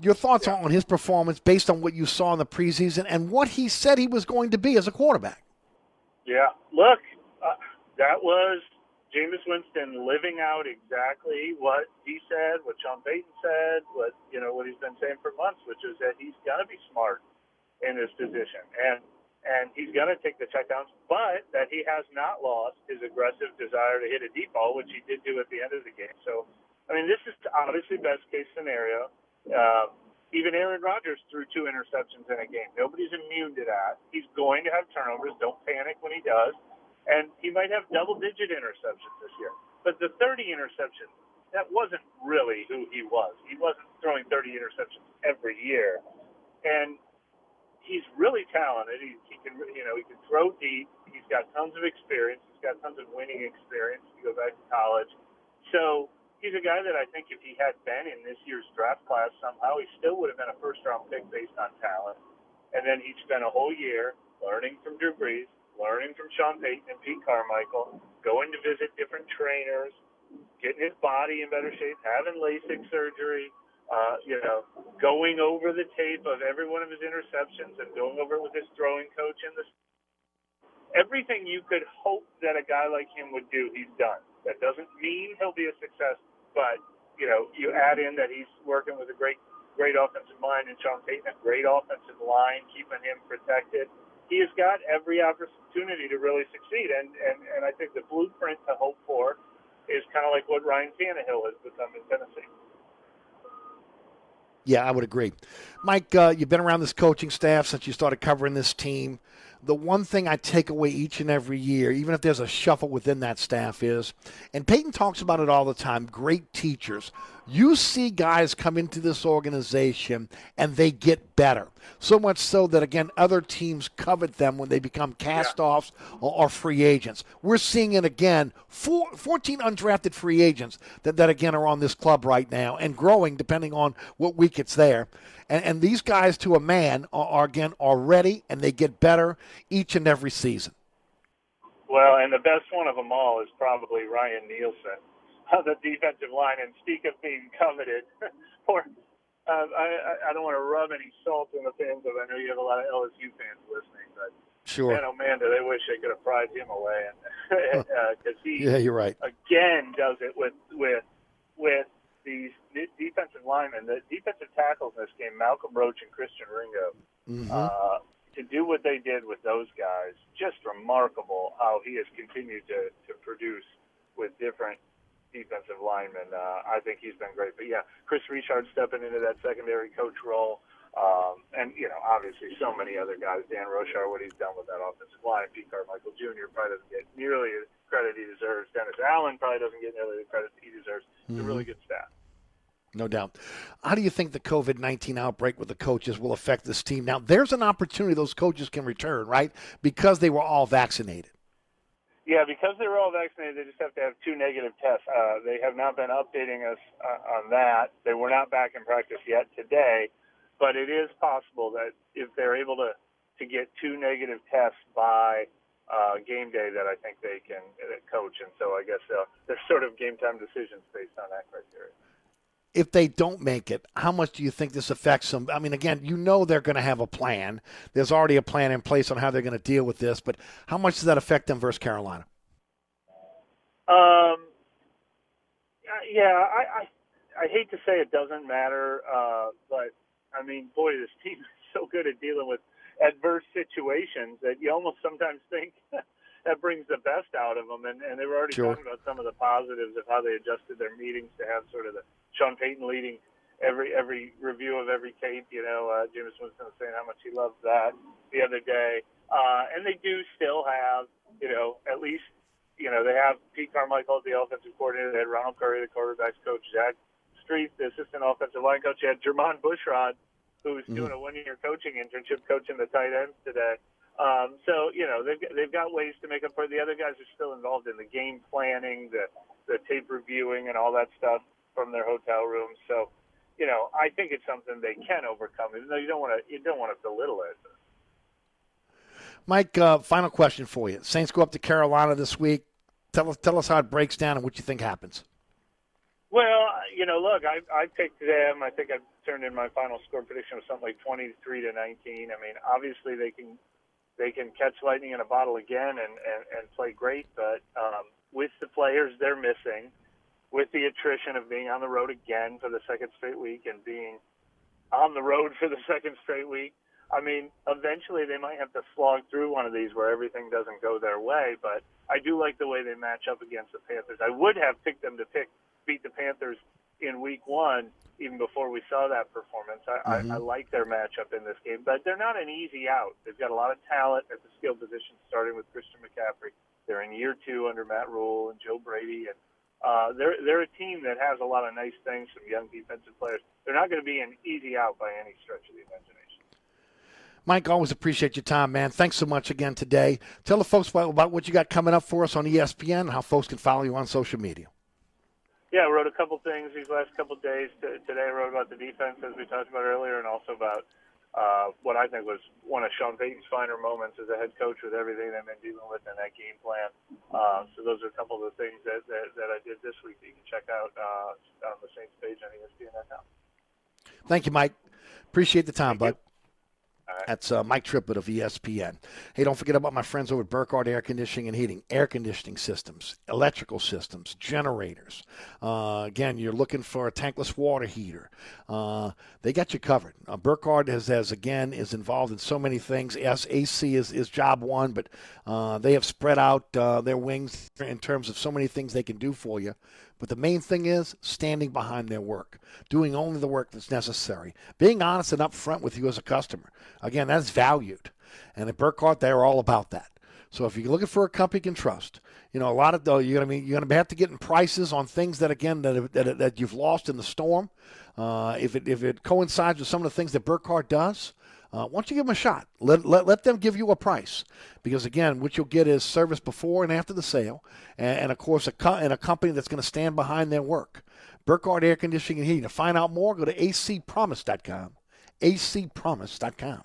Your thoughts on his performance based on what you saw in the preseason and what he said he was going to be as a quarterback. Yeah, look, uh, that was Jameis Winston living out exactly what he said, what Sean Payton said, what you know what he's been saying for months, which is that he's gonna be smart in this position, and and he's gonna take the checkdowns, but that he has not lost his aggressive desire to hit a deep ball, which he did do at the end of the game. So, I mean, this is obviously best case scenario. Um, even Aaron Rodgers threw two interceptions in a game. Nobody's immune to that. He's going to have turnovers. Don't panic when he does. And he might have double digit interceptions this year. But the 30 interceptions, that wasn't really who he was. He wasn't throwing 30 interceptions every year. And he's really talented. He, he can, you know, he can throw deep. He's got tons of experience. He's got tons of winning experience. You go back to college. So he's a guy that I think if he had been in this year's draft class somehow, he still would have been a first round pick based on talent. And then he spent a whole year learning from Drew Brees, learning from Sean Payton and Pete Carmichael, going to visit different trainers, getting his body in better shape, having LASIK surgery, uh, you know, going over the tape of every one of his interceptions and going over it with his throwing coach and the everything you could hope that a guy like him would do, he's done. That doesn't mean he'll be a success, but you know, you add in that he's working with a great, great offensive mind and Sean Payton, a great offensive line, keeping him protected. He has got every opportunity to really succeed, and and and I think the blueprint to hope for is kind of like what Ryan Tannehill has become in Tennessee. Yeah, I would agree. Mike, uh, you've been around this coaching staff since you started covering this team. The one thing I take away each and every year, even if there's a shuffle within that staff, is, and Peyton talks about it all the time great teachers. You see guys come into this organization and they get better. So much so that, again, other teams covet them when they become cast offs or, or free agents. We're seeing it again four, 14 undrafted free agents that, that, again, are on this club right now and growing depending on what week it's there. And, and these guys, to a man, are, are, again, already, and they get better each and every season. Well, and the best one of them all is probably Ryan Nielsen, the defensive line. And speak of being coveted, or uh, I, I- don't want to rub any salt in the fans of. I know you have a lot of LSU fans listening, but Sure. man, oh man, do they wish they could have pried him away, and because he Yeah, you're right. again does it with with with these de- defensive linemen, the defensive tackles in this game, Malcolm Roach and Christian Ringo. Mhm. Uh, to do what they did with those guys, just remarkable how he has continued to, to produce with different defensive linemen. Uh, I think he's been great. But yeah, Kris Richard stepping into that secondary coach role. Um, and, you know, obviously so many other guys. Dan Roushar, what he's done with that offensive line. Pete Carmichael Jr. probably doesn't get nearly credit he deserves. Dennis Allen probably doesn't get nearly the credit he deserves. It's a Mhm. really good staff. No doubt. How do you think the COVID 19 outbreak with the coaches will affect this team? Now, there's an opportunity those coaches can return, right? Because they were all vaccinated. Yeah, because they were all vaccinated, they just have to have two negative tests. Uh, they have not been updating us uh, on that. They were not back in practice yet today, but it is possible that if they're able to to get two negative tests by uh, game day, that I think they can uh, coach. And so I guess uh, they're sort of game time decisions based on that criteria. If they don't make it, how much do you think this affects them? I mean, again, you know they're going to have a plan. There's already a plan in place on how they're going to deal with this, but how much does that affect them versus Carolina? Um, yeah, I, I I hate to say it doesn't matter, uh, but I mean, boy, this team is so good at dealing with adverse situations that you almost sometimes think that brings the best out of them. And, and they were already Sure. talking about some of the positives of how they adjusted their meetings to have sort of the Sean Payton leading every every review of every tape. You know, uh, Jameis Winston was saying how much he loves that the other day. Uh, and they do still have, you know, at least you know, they have Pete Carmichael the offensive coordinator. They had Ronald Curry, the quarterbacks coach, Zach Strief, the assistant offensive line coach. You had Jermon Bushrod, who's doing a one-year coaching internship coaching the tight ends today. Um, so you know they've got- they've got ways to make up for it. The other guys are still involved in the game planning, the the tape reviewing, and all that stuff from their hotel rooms. So you know I think it's something they can overcome. Even though you don't want to you don't want to belittle it. Mike, uh, final question for you. Saints go up to Carolina this week. Tell us, tell us how it breaks down and what you think happens. Well, you know, look, I I picked them. I think I turned in my final score prediction was something like twenty three to nineteen. I mean, obviously they can they can catch lightning in a bottle again and and, and play great, but um, with the players they're missing, with the attrition of being on the road again for the second straight week and being on the road for the second straight week. I mean, eventually they might have to slog through one of these where everything doesn't go their way, but I do like the way they match up against the Panthers. I would have picked them to pick beat the Panthers in week one, even before we saw that performance. I, Mhm. I, I like their matchup in this game, but they're not an easy out. They've got a lot of talent at the skill position, starting with Christian McCaffrey. They're in year two under Matt Rhule and Joe Brady, and uh, they're they're a team that has a lot of nice things, some young defensive players. They're not going to be an easy out by any stretch of the imagination. Mike, always appreciate your time, man. Thanks so much again today. Tell the folks about, what you got coming up for us on ESPN and how folks can follow you on social media. Yeah, I wrote a couple things these last couple of days. T- Today I wrote about the defense, as we talked about earlier, and also about uh, what I think was one of Sean Payton's finer moments as a head coach with everything they've been dealing with in that game plan. Uh, so those are a couple of the things that, that, that I did this week that you can check out uh, on the Saints page on ESPN.com. Thank you, Mike. Appreciate the time, bud. That's uh, Mike Triplett of ESPN. Hey, don't forget about my friends over at Burkhardt Air Conditioning and Heating, air conditioning systems, electrical systems, generators. Uh, again, you're looking for a tankless water heater. Uh, they got you covered. Uh, Burkhardt has, has, again, is involved in so many things. Yes, AC is, is job one, but uh, they have spread out uh, their wings in terms of so many things they can do for you. But the main thing is standing behind their work, doing only the work that's necessary, being honest and upfront with you as a customer. Again, that's valued. And at Burkhardt, they're all about that. So if you're looking for a company you can trust, you know a lot of though you're gonna be you're gonna have to get in prices on things that again that that, that you've lost in the storm. Uh, if it if it coincides with some of the things that Burkhardt does, uh, why don't you give them a shot? Let, let, let them give you a price. Because, again, what you'll get is service before and after the sale, and, and of course, a, co- and a company that's going to stand behind their work. Burkhardt Air Conditioning and Heating. To find out more, go to acpromise.com. acpromise.com.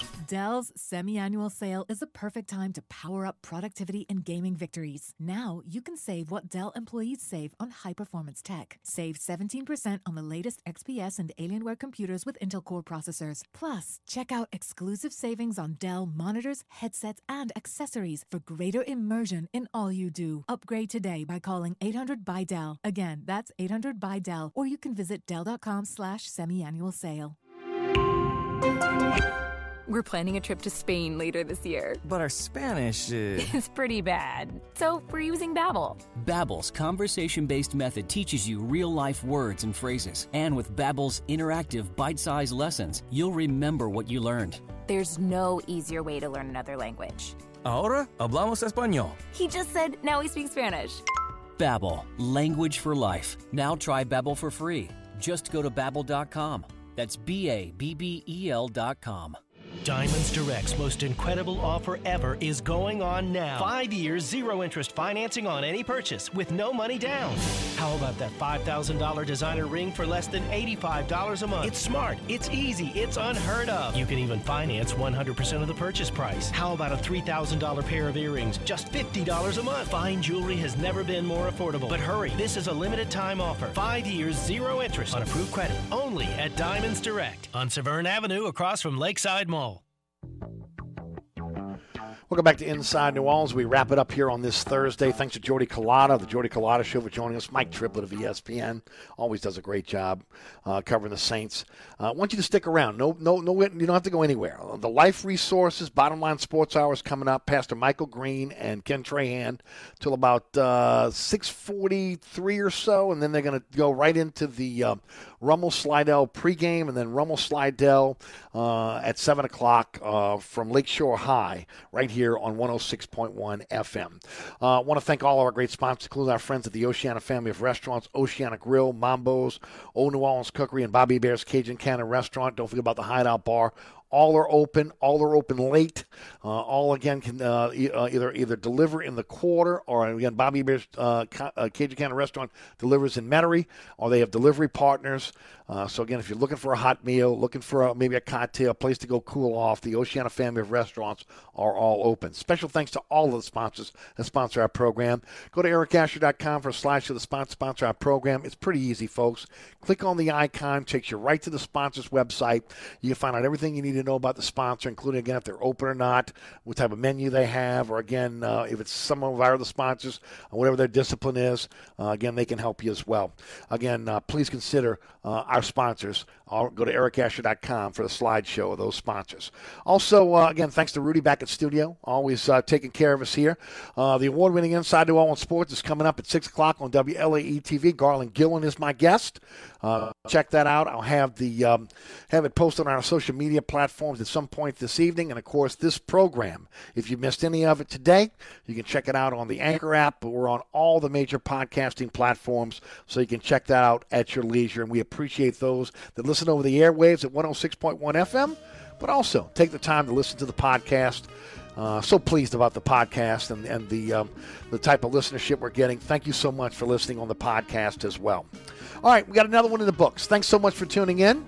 Dell's semi annual sale is a perfect time to power up productivity and gaming victories. Now you can save what Dell employees save on high performance tech. Save 17% on the latest XPS and Alienware computers with Intel Core processors. Plus, check out exclusive savings on Dell monitors, headsets, and accessories for greater immersion in all you do. Upgrade today by calling 800 by Dell. Again, that's 800 by Dell, or you can visit Dell.com slash semi annual sale. We're planning a trip to Spain later this year. But our Spanish is... It's pretty bad. So we're using Babbel. Babbel's conversation-based method teaches you real-life words and phrases. And with Babbel's interactive bite-sized lessons, you'll remember what you learned. There's no easier way to learn another language. Ahora hablamos español. He just said now he speaks Spanish. Babbel, language for life. Now try Babbel for free. Just go to babbel.com. That's B A B B E L dot com. Diamonds Direct's most incredible offer ever is going on now. Five years, zero interest financing on any purchase with no money down. How about that $5,000 designer ring for less than $85 a month? It's smart, it's easy, it's unheard of. You can even finance 100% of the purchase price. How about a $3,000 pair of earrings, just $50 a month? Fine jewelry has never been more affordable. But hurry, this is a limited time offer. Five years, zero interest on approved credit, only at Diamonds Direct on Severn Avenue across from Lakeside Mall. Welcome back to Inside New Orleans. We wrap it up here on this Thursday. Thanks to Jordy Culotta, the Jordy Culotta Show, for joining us. Mike Triplett of ESPN always does a great job uh, covering the Saints. Uh, I want you to stick around. No, no, no. You don't have to go anywhere. The Life Resources Bottom Line Sports Hour is coming up. Pastor Michael Green and Ken Trahan till about uh, six forty-three or so, and then they're going to go right into the uh, Rummel Slidell pregame, and then Rummel Slidell uh, at seven o'clock from Lakeshore High, right here on 106.1 FM. I uh, want to thank all of our great sponsors, including our friends at the Oceana family of restaurants, Oceana Grill, Mambo's, Old New Orleans Cookery, and Bobby Hebert's Cajun Cannon Restaurant. Don't forget about the Hideout Bar. All are open. All are open late. Uh, all again can uh, uh, either either deliver in the quarter or again Bobby Hebert's uh, uh, Cajun Cannon Restaurant delivers in Metairie, or they have delivery partners. Uh, so again, if you're looking for a hot meal, looking for a, maybe a cocktail, place to go cool off, the Oceana family of restaurants are all open. Special thanks to all of the sponsors that sponsor our program. Go to ericasher.com for a slash to the sponsor sponsor our program. It's pretty easy, folks. Click on the icon, takes you right to the sponsor's website. You can find out everything you need to know about the sponsor, including again if they're open or not, what type of menu they have, or again uh, if it's some of our other sponsors, or whatever their discipline is. Uh, again, they can help you as well. Again, uh, please consider uh, our sponsors. I'll go to ericasher.com for the slideshow of those sponsors. Also, uh, again, thanks to Rudy back at studio, always uh, taking care of us here. Uh, the award-winning Inside New Orleans Sports is coming up at 6 o'clock on WLAE TV. Garland Gillen is my guest. Uh, check that out. I'll have the um, have it posted on our social media platforms at some point this evening. And of course, this program. If you missed any of it today, you can check it out on the Anchor app. But we're on all the major podcasting platforms, so you can check that out at your leisure. And we appreciate those that listen over the airwaves at 106.1 FM, but also take the time to listen to the podcast. Uh, so pleased about the podcast and, and the um, the type of listenership we're getting. Thank you so much for listening on the podcast as well. All right, we got another one in the books. Thanks so much for tuning in.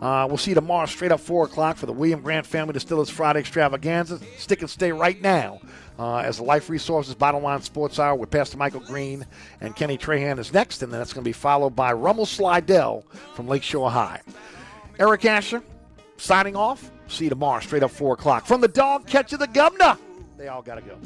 Uh, we'll see you tomorrow straight up 4 o'clock for the William Grant Family Distillers Friday Extravaganza. Stick and stay right now uh, as the Life Resources Bottom Line Sports Hour with Pastor Michael Green and Kenny Trahan is next, and then it's going to be followed by Rummel Slidell from Lakeshore High. Eric Asher signing off. See you tomorrow straight up 4 o'clock. From the dog catch of the governor. They all got to go.